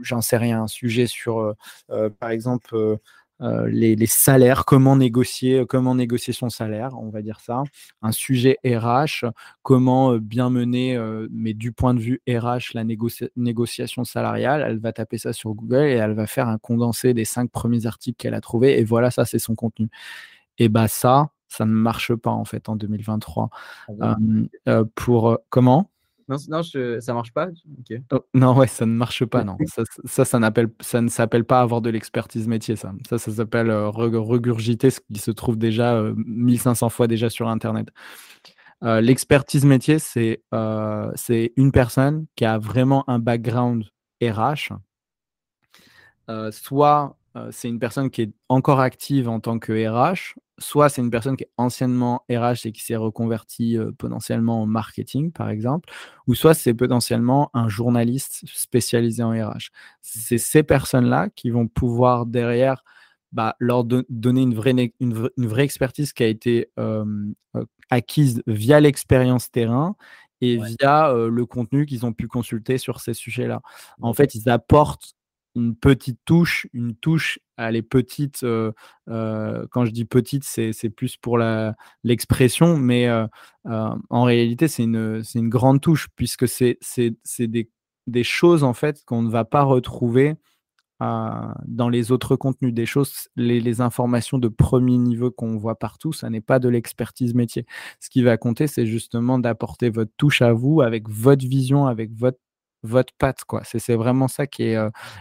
j'en sais rien, un sujet sur, par exemple, euh, les, salaires, comment négocier, euh, comment négocier son salaire, on va dire ça. Un sujet RH, comment euh, bien mener, mais du point de vue RH, la négociation salariale. Elle va taper ça sur Google et elle va faire un condensé des cinq premiers articles qu'elle a trouvés. Et voilà, ça, c'est son contenu. Et bah ça, ça ne marche pas en fait en 2023. Ah pour comment? Non, non ça marche pas oh, Non, ouais, ça ne marche pas, non. ça, ça, ça, ça ne s'appelle pas avoir de l'expertise métier, ça. Ça, ça s'appelle euh, regurgiter ce qui se trouve déjà 1500 euh, fois déjà sur Internet. Euh, l'expertise métier, c'est c'est une personne qui a vraiment un background RH. soit c'est une personne qui est encore active en tant que RH, soit c'est une personne qui est anciennement RH et qui s'est reconvertie potentiellement en marketing, par exemple, ou soit c'est potentiellement un journaliste spécialisé en RH. C'est ces personnes-là qui vont pouvoir derrière bah, leur donner une vraie, une, vraie, expertise qui a été acquise via l'expérience terrain et via le contenu qu'ils ont pu consulter sur ces sujets-là. En fait, ils apportent une petite touche, une touche, elle est petite, euh, euh, quand je dis petite, c'est plus pour l'expression, mais euh, en réalité, c'est une, une, grande touche, puisque c'est des, des, choses, en fait, qu'on ne va pas retrouver dans les autres contenus, des choses, les, les informations de premier niveau qu'on voit partout, ça n'est pas de l'expertise métier. Ce qui va compter, c'est justement d'apporter votre touche à vous, avec votre vision, avec votre votre patte. quoi. C'est vraiment ça qui est,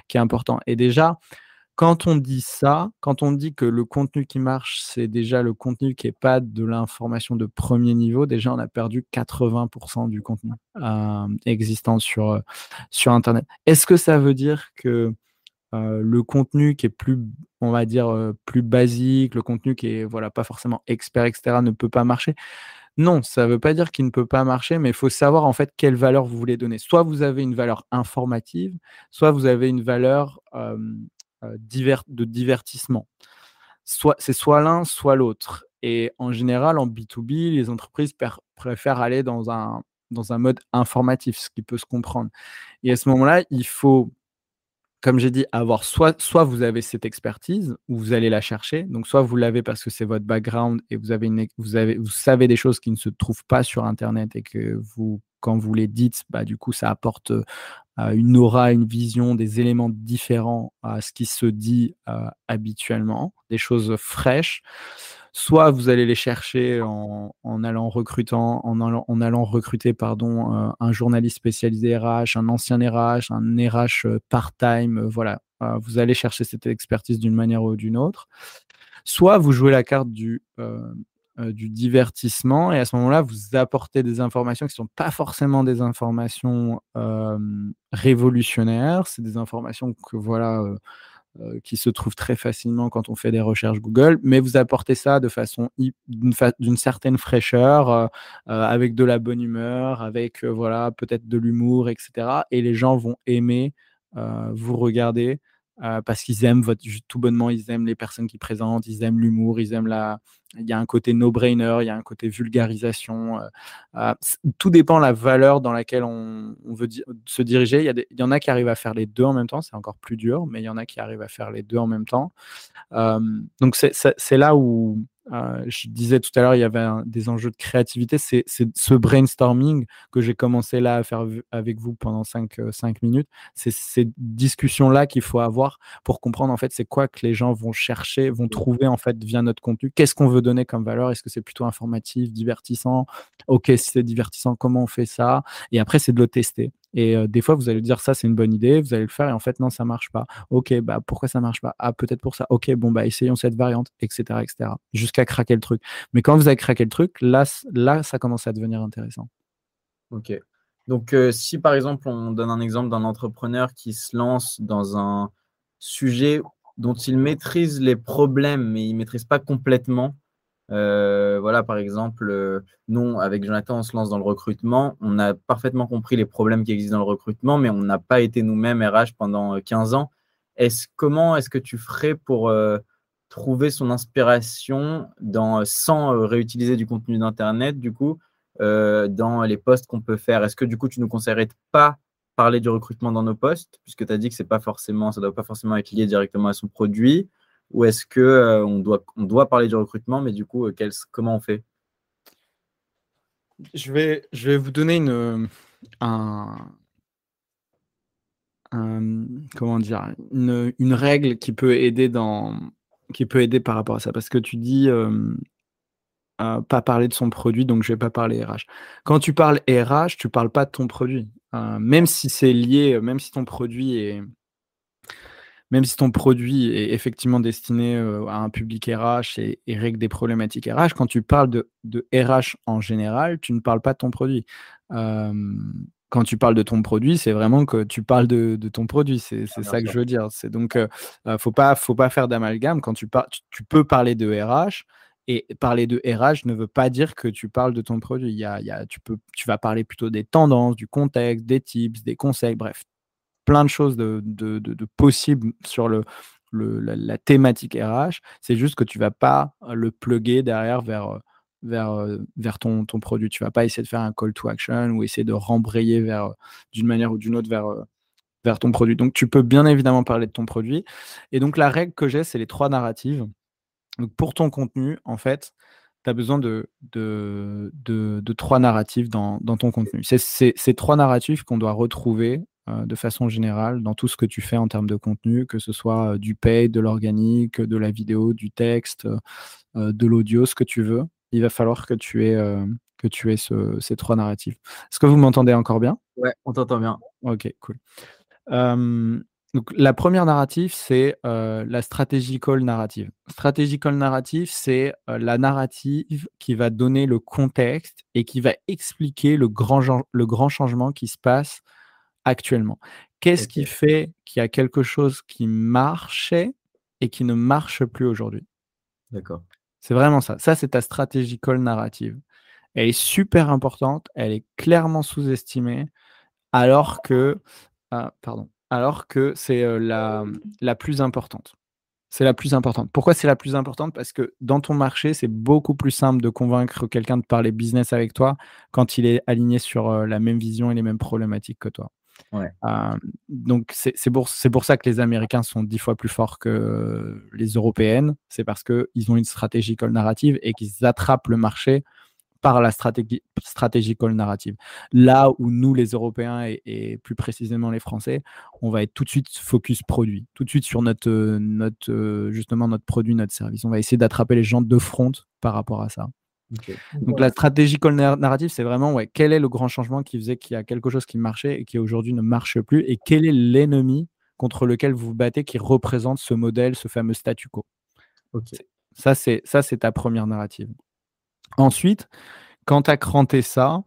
qui est important. Et déjà, quand on dit ça, quand on dit que le contenu qui marche, c'est déjà le contenu qui n'est pas de l'information de premier niveau, déjà on a perdu 80% du contenu existant sur, sur Internet. Est-ce que ça veut dire que le contenu qui est plus, on va dire, plus basique, le contenu qui est voilà, pas forcément expert, etc., ne peut pas marcher? Non, ça ne veut pas dire qu'il ne peut pas marcher, mais il faut savoir en fait quelle valeur vous voulez donner. Soit vous avez une valeur informative, soit vous avez une valeur de divertissement. C'est soit l'un, soit l'autre. Et en général, en B2B, les entreprises préfèrent aller dans un mode informatif, ce qui peut se comprendre. Et à ce moment-là, il faut comme j'ai dit, avoir soit, soit vous avez cette expertise ou vous allez la chercher. Donc, soit vous l'avez parce que c'est votre background et vous, avez une, vous, avez, vous savez des choses qui ne se trouvent pas sur Internet et que vous, quand vous les dites, bah, du coup, ça apporte euh, une aura, une vision, des éléments différents à ce qui se dit euh, habituellement, des choses fraîches. Soit vous allez les chercher en, allant recrutant, en allant, recruter pardon, euh, un journaliste spécialisé RH, un ancien RH, un RH euh, part-time, voilà. vous allez chercher cette expertise d'une manière ou d'une autre. Soit vous jouez la carte du, du divertissement et à ce moment-là, vous apportez des informations qui ne sont pas forcément des informations révolutionnaires, c'est des informations que voilà euh, qui se trouve très facilement quand on fait des recherches Google, mais vous apportez ça de façon d'une certaine fraîcheur, euh, euh, avec de la bonne humeur, avec voilà peut-être de l'humour, etc. Et les gens vont aimer vous regarder parce qu'ils aiment tout bonnement, ils aiment les personnes qui présentent, ils aiment l'humour, ils aiment la. Il y a un côté no-brainer, il y a un côté vulgarisation. tout dépend de la valeur dans laquelle on, veut se diriger. Il y, a il y, en a qui arrivent à faire les deux en même temps, c'est encore plus dur, mais il y en a qui arrivent à faire les deux en même temps. donc c'est là où euh, je disais tout à l'heure, il y avait des enjeux de créativité. C'est ce brainstorming que j'ai commencé là à faire avec vous pendant 5 euh, minutes. C'est ces discussions-là qu'il faut avoir pour comprendre en fait c'est quoi que les gens vont chercher, vont trouver en fait via notre contenu. Qu'est-ce qu'on veut donner comme valeur? Est-ce que c'est plutôt informatif, divertissant? Ok, si c'est divertissant, comment on fait ça? Et après, c'est de le tester. Et des fois, vous allez dire ça, c'est une bonne idée, vous allez le faire, et en fait, non, ça marche pas. Ok, bah pourquoi ça marche pas? Ah, peut-être pour ça. Ok, bon, bah essayons cette variante, etc., etc. Jusqu'à craquer le truc. Mais quand vous avez craqué le truc, là, là, ça commence à devenir intéressant. Ok. Donc, si par exemple, on donne un exemple d'un entrepreneur qui se lance dans un sujet dont il maîtrise les problèmes, mais il ne maîtrise pas complètement, euh, voilà, par exemple, euh, nous, avec Jonathan, on se lance dans le recrutement. On a parfaitement compris les problèmes qui existent dans le recrutement, mais on n'a pas été nous-mêmes RH pendant 15 euh, ans. Comment est-ce que tu ferais pour trouver son inspiration dans, sans réutiliser du contenu d'Internet, du coup, dans les postes qu'on peut faire? Est-ce que du coup, tu nous conseillerais de pas parler du recrutement dans nos postes, puisque tu as dit que c'est pas forcément, ça ne doit pas forcément être lié directement à son produit? Ou est-ce que euh, on, doit, on doit parler du recrutement, mais du coup, euh, comment on fait? Je vais, je vais vous donner une, un, comment dire, une, règle qui peut aider dans, qui peut aider par rapport à ça, parce que tu dis euh, pas parler de son produit, donc je vais pas parler RH. Quand tu parles RH, tu parles pas de ton produit, même si c'est lié, même si ton produit est même si ton produit est effectivement destiné euh, à un public RH et, règle des problématiques RH, quand tu parles de, RH en général, tu ne parles pas de ton produit. quand tu parles de ton produit, c'est vraiment que tu parles de, ton produit. C'est ah, ça que je veux dire. C'est donc, euh, euh, faut pas, faut pas faire d'amalgame. Quand tu, parles, tu, peux parler de RH, et parler de RH ne veut pas dire que tu parles de ton produit. Il y a, tu, peux, tu vas parler plutôt des tendances, du contexte, des tips, des conseils, bref, plein de choses de, de, possibles sur le, la, thématique RH. C'est juste que tu vas pas le plugger derrière vers, vers, vers ton, produit. Tu vas pas essayer de faire un call to action ou essayer de rembrayer vers d'une manière ou d'une autre vers, ton produit. Donc tu peux bien évidemment parler de ton produit. Et donc la règle que j'ai, c'est les trois narratives. Pour ton contenu, en fait, tu as besoin de, de, de, trois narratifs dans, dans ton contenu. C'est ces trois narratifs qu'on doit retrouver euh, de façon générale dans tout ce que tu fais en termes de contenu, que ce soit euh, du pay, de l'organique, de la vidéo, du texte, euh, de l'audio, ce que tu veux. Il va falloir que tu aies, que tu aies ces trois narratifs. Est-ce que vous m'entendez encore bien? Ouais, on t'entend bien. Ok, cool. donc, la première narrative, c'est la strategical narrative. Strategical narrative, c'est la narrative qui va donner le contexte et qui va expliquer le grand, le grand changement qui se passe actuellement. Qu'est-ce qui fait qu'il y a quelque chose qui marchait et qui ne marche plus aujourd'hui? D'accord. C'est vraiment ça. Ça, c'est ta stratégie call narrative. Elle est super importante, elle est clairement sous-estimée, alors que, pardon, alors que c'est la, la plus importante. C'est la plus importante. Pourquoi c'est la plus importante? Parce que dans ton marché, c'est beaucoup plus simple de convaincre quelqu'un de parler business avec toi quand il est aligné sur la même vision et les mêmes problématiques que toi. Donc c'est pour, pour ça que les Américains sont dix fois plus forts que les Européennes. C'est parce qu'ils ont une stratégie narrative et qu'ils attrapent le marché par la stratégie, stratégical narrative. Là où nous, les Européens et, plus précisément les Français, on va être tout de suite focus produit, tout de suite sur notre, notre justement notre produit, notre service. On va essayer d'attraper les gens de front par rapport à ça. Donc la stratégie narrative, c'est vraiment ouais, quel est le grand changement qui faisait qu'il y a quelque chose qui marchait et qui aujourd'hui ne marche plus et quel est l'ennemi contre lequel vous vous battez qui représente ce modèle, ce fameux statu quo? Ça, c'est ta première narrative. Ensuite, quand tu as cranté ça,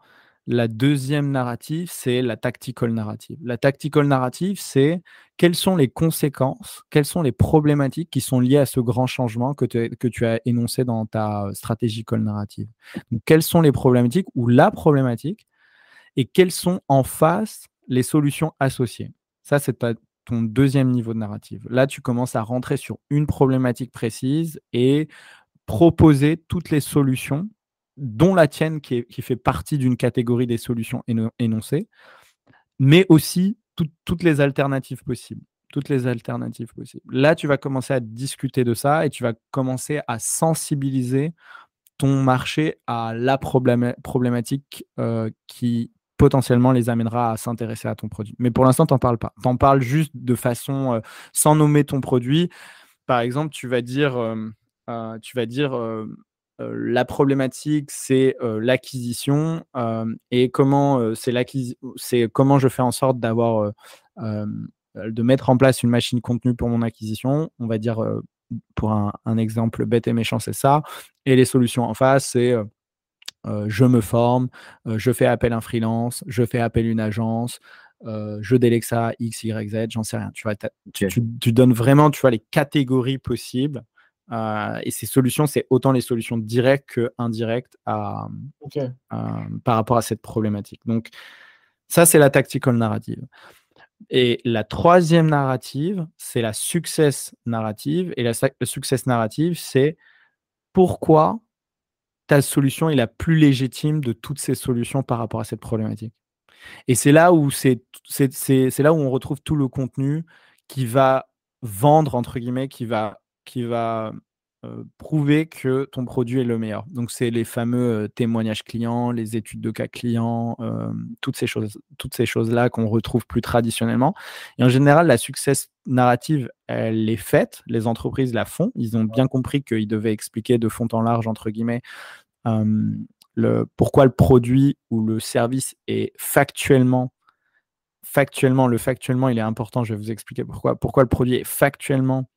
la deuxième narrative, c'est la tactical narrative. La tactical narrative, c'est quelles sont les conséquences, quelles sont les problématiques qui sont liées à ce grand changement que, tu as énoncé dans ta strategical narrative. Donc, quelles sont les problématiques ou la problématique et quelles sont en face les solutions associées? Ça, c'est ton deuxième niveau de narrative. Là, tu commences à rentrer sur une problématique précise et proposer toutes les solutions dont la tienne qui, fait partie d'une catégorie des solutions énoncées, mais aussi toutes les alternatives possibles. Toutes les alternatives possibles. Là, tu vas commencer à discuter de ça et tu vas commencer à sensibiliser ton marché à la problématique euh, qui potentiellement les amènera à s'intéresser à ton produit. Mais pour l'instant, tu n'en parles pas. Tu en parles juste de façon euh, sans nommer ton produit. Par exemple, tu vas dire, euh, tu vas dire la problématique, c'est l'acquisition et comment c'est comment je fais en sorte d'avoir de mettre en place une machine contenu pour mon acquisition. On va dire pour un, exemple bête et méchant, c'est ça. Et les solutions en face, c'est je me forme, je fais appel à un freelance, je fais appel à une agence, je délègue ça X, Y, Z, j'en sais rien. Tu, vois, tu, tu, donnes vraiment tu vois, les catégories possibles euh, et ces solutions, c'est autant les solutions directes que indirectes à, par rapport à cette problématique. Donc, ça, c'est la tactical narrative. Et la troisième narrative, c'est la success narrative. Et la, success narrative, c'est pourquoi ta solution est la plus légitime de toutes ces solutions par rapport à cette problématique. Et c'est là où c'est là où on retrouve tout le contenu qui va vendre entre guillemets, qui va qui va prouver que ton produit est le meilleur. Donc, c'est les fameux témoignages clients, les études de cas clients, toutes ces choses, toutes ces choses-là qu'on retrouve plus traditionnellement. Et en général, la success narrative, elle est faite. Les entreprises la font. Ils ont bien compris qu'ils devaient expliquer de fond en large, entre guillemets, le, pourquoi le produit ou le service est factuellement factuellement, le factuellement, il est important. Je vais vous expliquer pourquoi. Pourquoi le produit est factuellement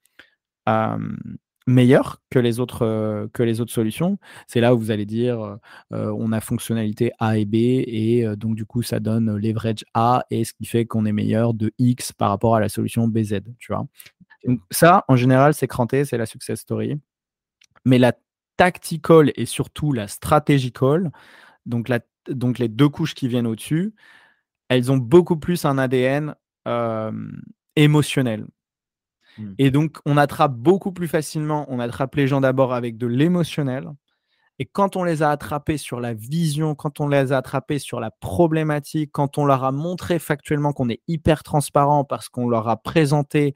meilleur que les autres, que les autres solutions. C'est là où vous allez dire on a fonctionnalité A et B et donc du coup ça donne leverage A et ce qui fait qu'on est meilleur de X par rapport à la solution BZ. Tu vois? Donc, ça, en général, c'est cranté, c'est la success story. Mais la tactical et surtout la strategical, donc, la, donc les deux couches qui viennent au-dessus, elles ont beaucoup plus un ADN émotionnel. Mmh. Et donc, on attrape beaucoup plus facilement, on attrape les gens d'abord avec de l'émotionnel. Et quand on les a attrapés sur la vision, quand on les a attrapés sur la problématique, quand on leur a montré factuellement qu'on est hyper transparent parce qu'on leur a présenté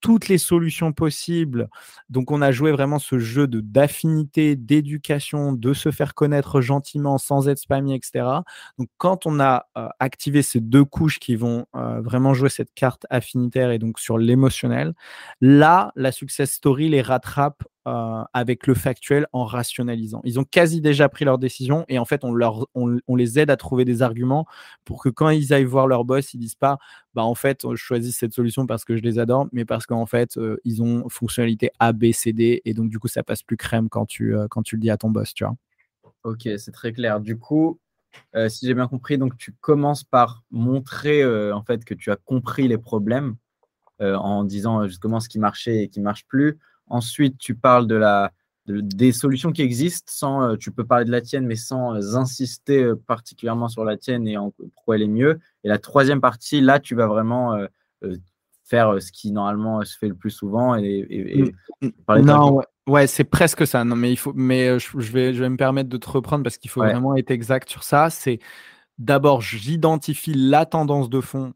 toutes les solutions possibles. Donc, on a joué vraiment ce jeu de d'affinité, d'éducation, de se faire connaître gentiment sans être spammy, etc. Donc, quand on a euh, activé ces deux couches qui vont euh, vraiment jouer cette carte affinitaire et donc sur l'émotionnel, là, la success story les rattrape euh, avec le factuel en rationalisant. Ils ont quasi déjà pris leur décision et en fait, on, les aide à trouver des arguments pour que quand ils aillent voir leur boss, ils disent pas bah en fait, je choisis cette solution parce que je les adore, mais parce qu'en fait, euh, ils ont fonctionnalité A, B, C, D et donc du coup, ça passe plus crème quand tu, euh, quand tu le dis à ton boss, tu vois. Ok, c'est très clair. Du coup, si j'ai bien compris, donc tu commences par montrer en fait que tu as compris les problèmes en disant justement ce qui marchait et qui marche plus Ensuite, tu parles de la, des solutions qui existent, sans, euh, tu peux parler de la tienne, mais sans euh, insister euh, particulièrement sur la tienne et en, pourquoi elle est mieux. Et la troisième partie, là, tu vas vraiment faire ce qui normalement se fait le plus souvent et, mm, mm. parler non, ouais, c'est presque ça. Non, mais il faut, mais je, vais, je vais me permettre de te reprendre parce qu'il faut vraiment être exact sur ça. C'est d'abord, j'identifie la tendance de fond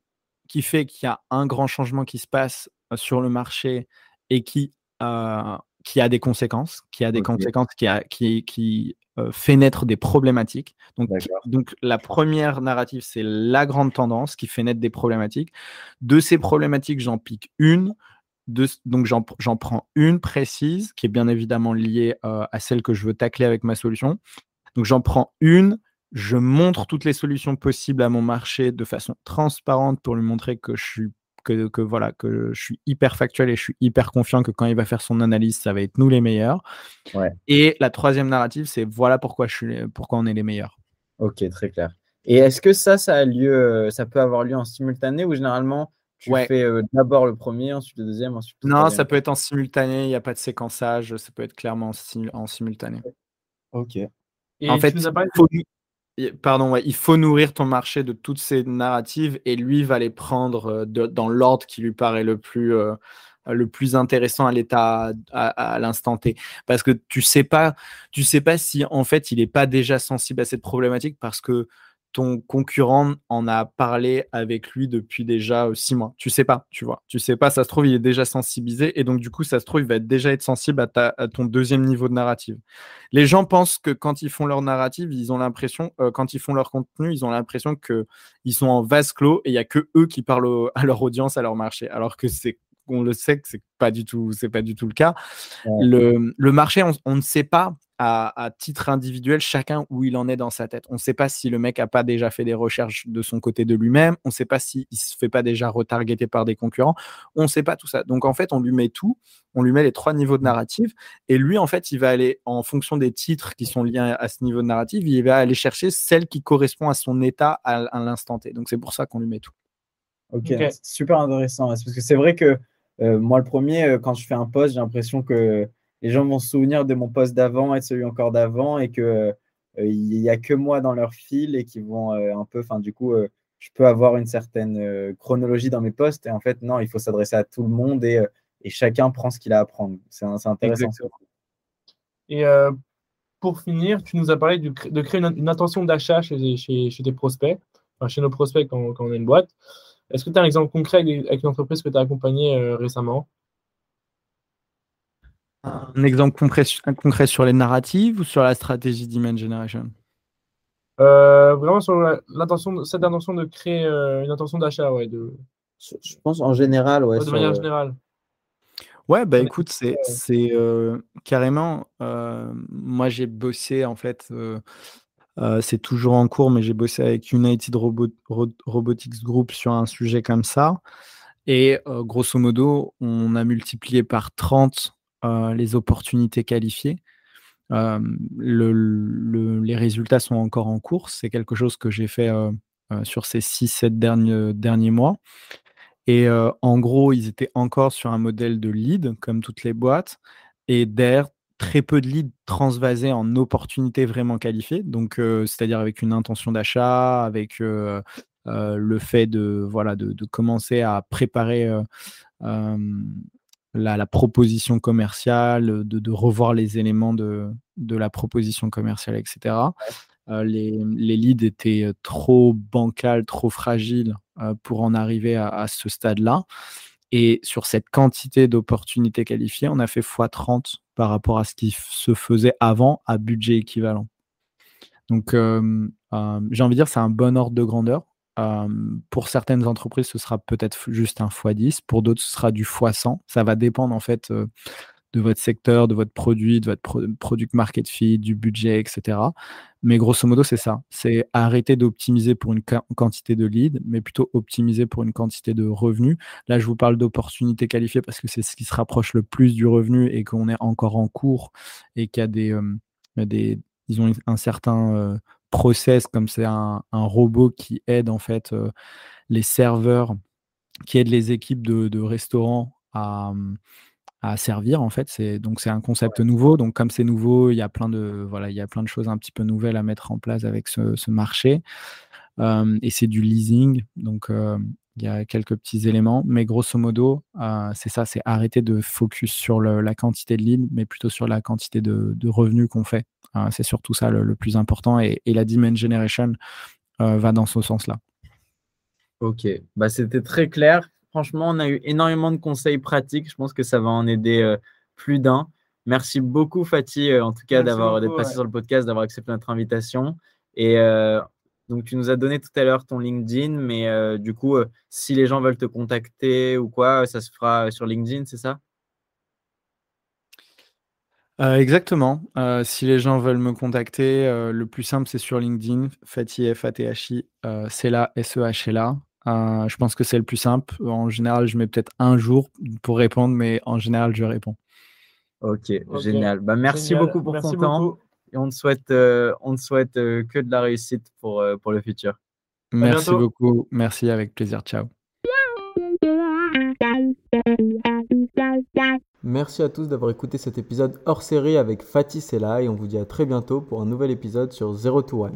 qui fait qu'il y a un grand changement qui se passe sur le marché et qui qui a des conséquences, qui a des conséquences, qui, a, qui, qui fait naître des problématiques. Donc, donc la première narrative, c'est la grande tendance qui fait naître des problématiques. De ces problématiques, j'en pique une. donc j'en prends une précise qui est bien évidemment liée à celle que je veux tacler avec ma solution. Donc j'en prends une, je montre toutes les solutions possibles à mon marché de façon transparente pour lui montrer que je suis que, voilà que je suis hyper factuel et je suis hyper confiant que quand il va faire son analyse, ça va être nous les meilleurs. Et la troisième narrative, c'est voilà pourquoi je suis pourquoi on est les meilleurs. Ok, très clair. Et est-ce que ça, ça a lieu, euh, ça peut avoir lieu en simultané ou généralement tu fais euh, d'abord le premier, ensuite le deuxième, ensuite le Non, ça peut être en simultané. Il n'y a pas de séquençage. Ça peut être clairement en, simultané. Ok. Et en fait, Pardon, il faut nourrir ton marché de toutes ces narratives et lui va les prendre euh, dans l'ordre qui lui paraît le plus, euh, le plus intéressant à l'état à, l'instant T. Parce que tu sais pas, tu sais pas si en fait il n'est pas déjà sensible à cette problématique parce que ton concurrent en a parlé avec lui depuis déjà euh, six mois. Tu sais pas, tu vois. Tu sais pas, ça se trouve, il est déjà sensibilisé et donc du coup, ça se trouve, il va déjà être sensible à, ta, ton deuxième niveau de narrative. Les gens pensent que quand ils font leur narrative, ils ont l'impression, euh, quand ils font leur contenu, ils ont l'impression qu'ils sont en vase clos et il y a que eux qui parlent à leur audience, à leur marché. Alors que c'est on le sait que c'est pas du tout, c'est pas du tout le cas. Le, le, marché, on, on, ne sait pas à, titre individuel chacun où il en est dans sa tête. On ne sait pas si le mec a pas déjà fait des recherches de son côté de lui-même. On ne sait pas s'il ne se fait pas déjà retargeter par des concurrents. On ne sait pas tout ça. Donc en fait, on lui met tout. On lui met les trois niveaux de mmh. narrative. Et lui, en fait, il va aller, en fonction des titres qui sont liés à ce niveau de narrative, il va aller chercher celle qui correspond à son état à, l'instant T. Donc c'est pour ça qu'on lui met tout. Ok, super intéressant. Parce que c'est vrai que euh, moi, le premier, euh, quand je fais un post, j'ai l'impression que les gens vont se souvenir de mon poste d'avant et de celui encore d'avant et que euh, il n'y a que moi dans leur fil et qui vont euh, un peu, enfin du coup, euh, je peux avoir une certaine chronologie dans mes postes et en fait non, il faut s'adresser à tout le monde et, et, chacun prend ce qu'il a à apprendre. C'est intéressant. Et pour finir, tu nous as parlé de, créer une, intention d'achat chez, tes prospects, enfin, chez nos prospects quand, on a une boîte. Est-ce que tu as un exemple concret avec une entreprise que tu as accompagnée récemment? Un exemple concret, concret, sur les narratives ou sur la stratégie Demand Generation? Euh, Vraiment sur l'intention, cette intention de créer euh, une intention d'achat, ouais. De... Je pense en général, ouais. de manière générale. Ouais, bah écoute, c'est euh, carrément. moi, j'ai bossé en fait. c'est toujours en cours, mais j'ai bossé avec United Robotics Group sur un sujet comme ça. Et grosso modo, on a multiplié par 30 euh, les opportunités qualifiées. Euh, les résultats sont encore en cours. C'est quelque chose que j'ai fait euh, sur ces 6-7 derniers, derniers mois. Et en gros, ils étaient encore sur un modèle de lead, comme toutes les boîtes, et d'air très peu de leads transvasés en opportunités vraiment qualifiées, donc c'est-à-dire avec une intention d'achat, avec le fait de, voilà, de commencer à préparer la, proposition commerciale, de, revoir les éléments de, la proposition commerciale, etc. Euh, les, leads étaient euh, trop bancals, trop fragiles euh, pour en arriver à, ce stade-là. Et sur cette quantité d'opportunités qualifiées, on a fait x30 par rapport à ce qui se faisait avant à budget équivalent. Donc, j'ai envie de dire, c'est un bon ordre de grandeur pour certaines entreprises, ce sera peut-être juste un x10. Pour d'autres, ce sera du x100. Ça va dépendre en fait de votre secteur, de votre produit, de votre product market fit, du budget, etc. Mais grosso modo, c'est ça. C'est arrêter d'optimiser pour une quantité de leads, mais plutôt optimiser pour une quantité de revenus. Là, je vous parle d'opportunités qualifiées parce que c'est ce qui se rapproche le plus du revenu et qu'on est encore en cours et qu'il y a des, des ils un certain process, comme c'est un, robot qui aide en fait euh, les serveurs, qui aide les équipes de, restaurants à, servir en fait. C'est donc c'est un concept nouveau. Donc comme c'est nouveau, il y a plein de voilà, il y a plein de choses un petit peu nouvelles à mettre en place avec ce, marché. Euh, et c'est du leasing, donc euh, il y a quelques petits éléments, mais grosso modo, c'est ça, c'est arrêter de focus sur la quantité de leads, mais plutôt sur la quantité de revenus qu'on fait. Hein, c'est surtout ça le, plus important. Et, la Demand Generation euh, va dans ce sens-là. Ok, bah, c'était très clair. Franchement, on a eu énormément de conseils pratiques. Je pense que ça va en aider euh, plus d'un. Merci beaucoup, Fatih, euh, en tout cas, d'avoir d'être passé ouais. sur le podcast, d'avoir accepté notre invitation. Et euh, donc, tu nous as donné tout à l'heure ton LinkedIn, mais euh, du coup, euh, si les gens veulent te contacter ou quoi, ça se fera sur LinkedIn, c'est ça? Euh, exactement. Euh, si les gens veulent me contacter, euh, le plus simple, c'est sur LinkedIn, Fatih, F-A-T-H-I, euh, c'est là, S-E-H-L-A. Euh, je pense que c'est le plus simple. En général, je mets peut-être un jour pour répondre, mais en général, je réponds. Ok, génial. Bah, merci Génial. beaucoup pour Merci ton temps. Et on te souhaite, euh, on te souhaite euh, que de la réussite pour, euh, pour le futur. Merci beaucoup. Merci, avec plaisir. Ciao. Merci à tous d'avoir écouté cet épisode hors série avec Fatih Sella et on vous dit à très bientôt pour un nouvel épisode sur 0 to 1.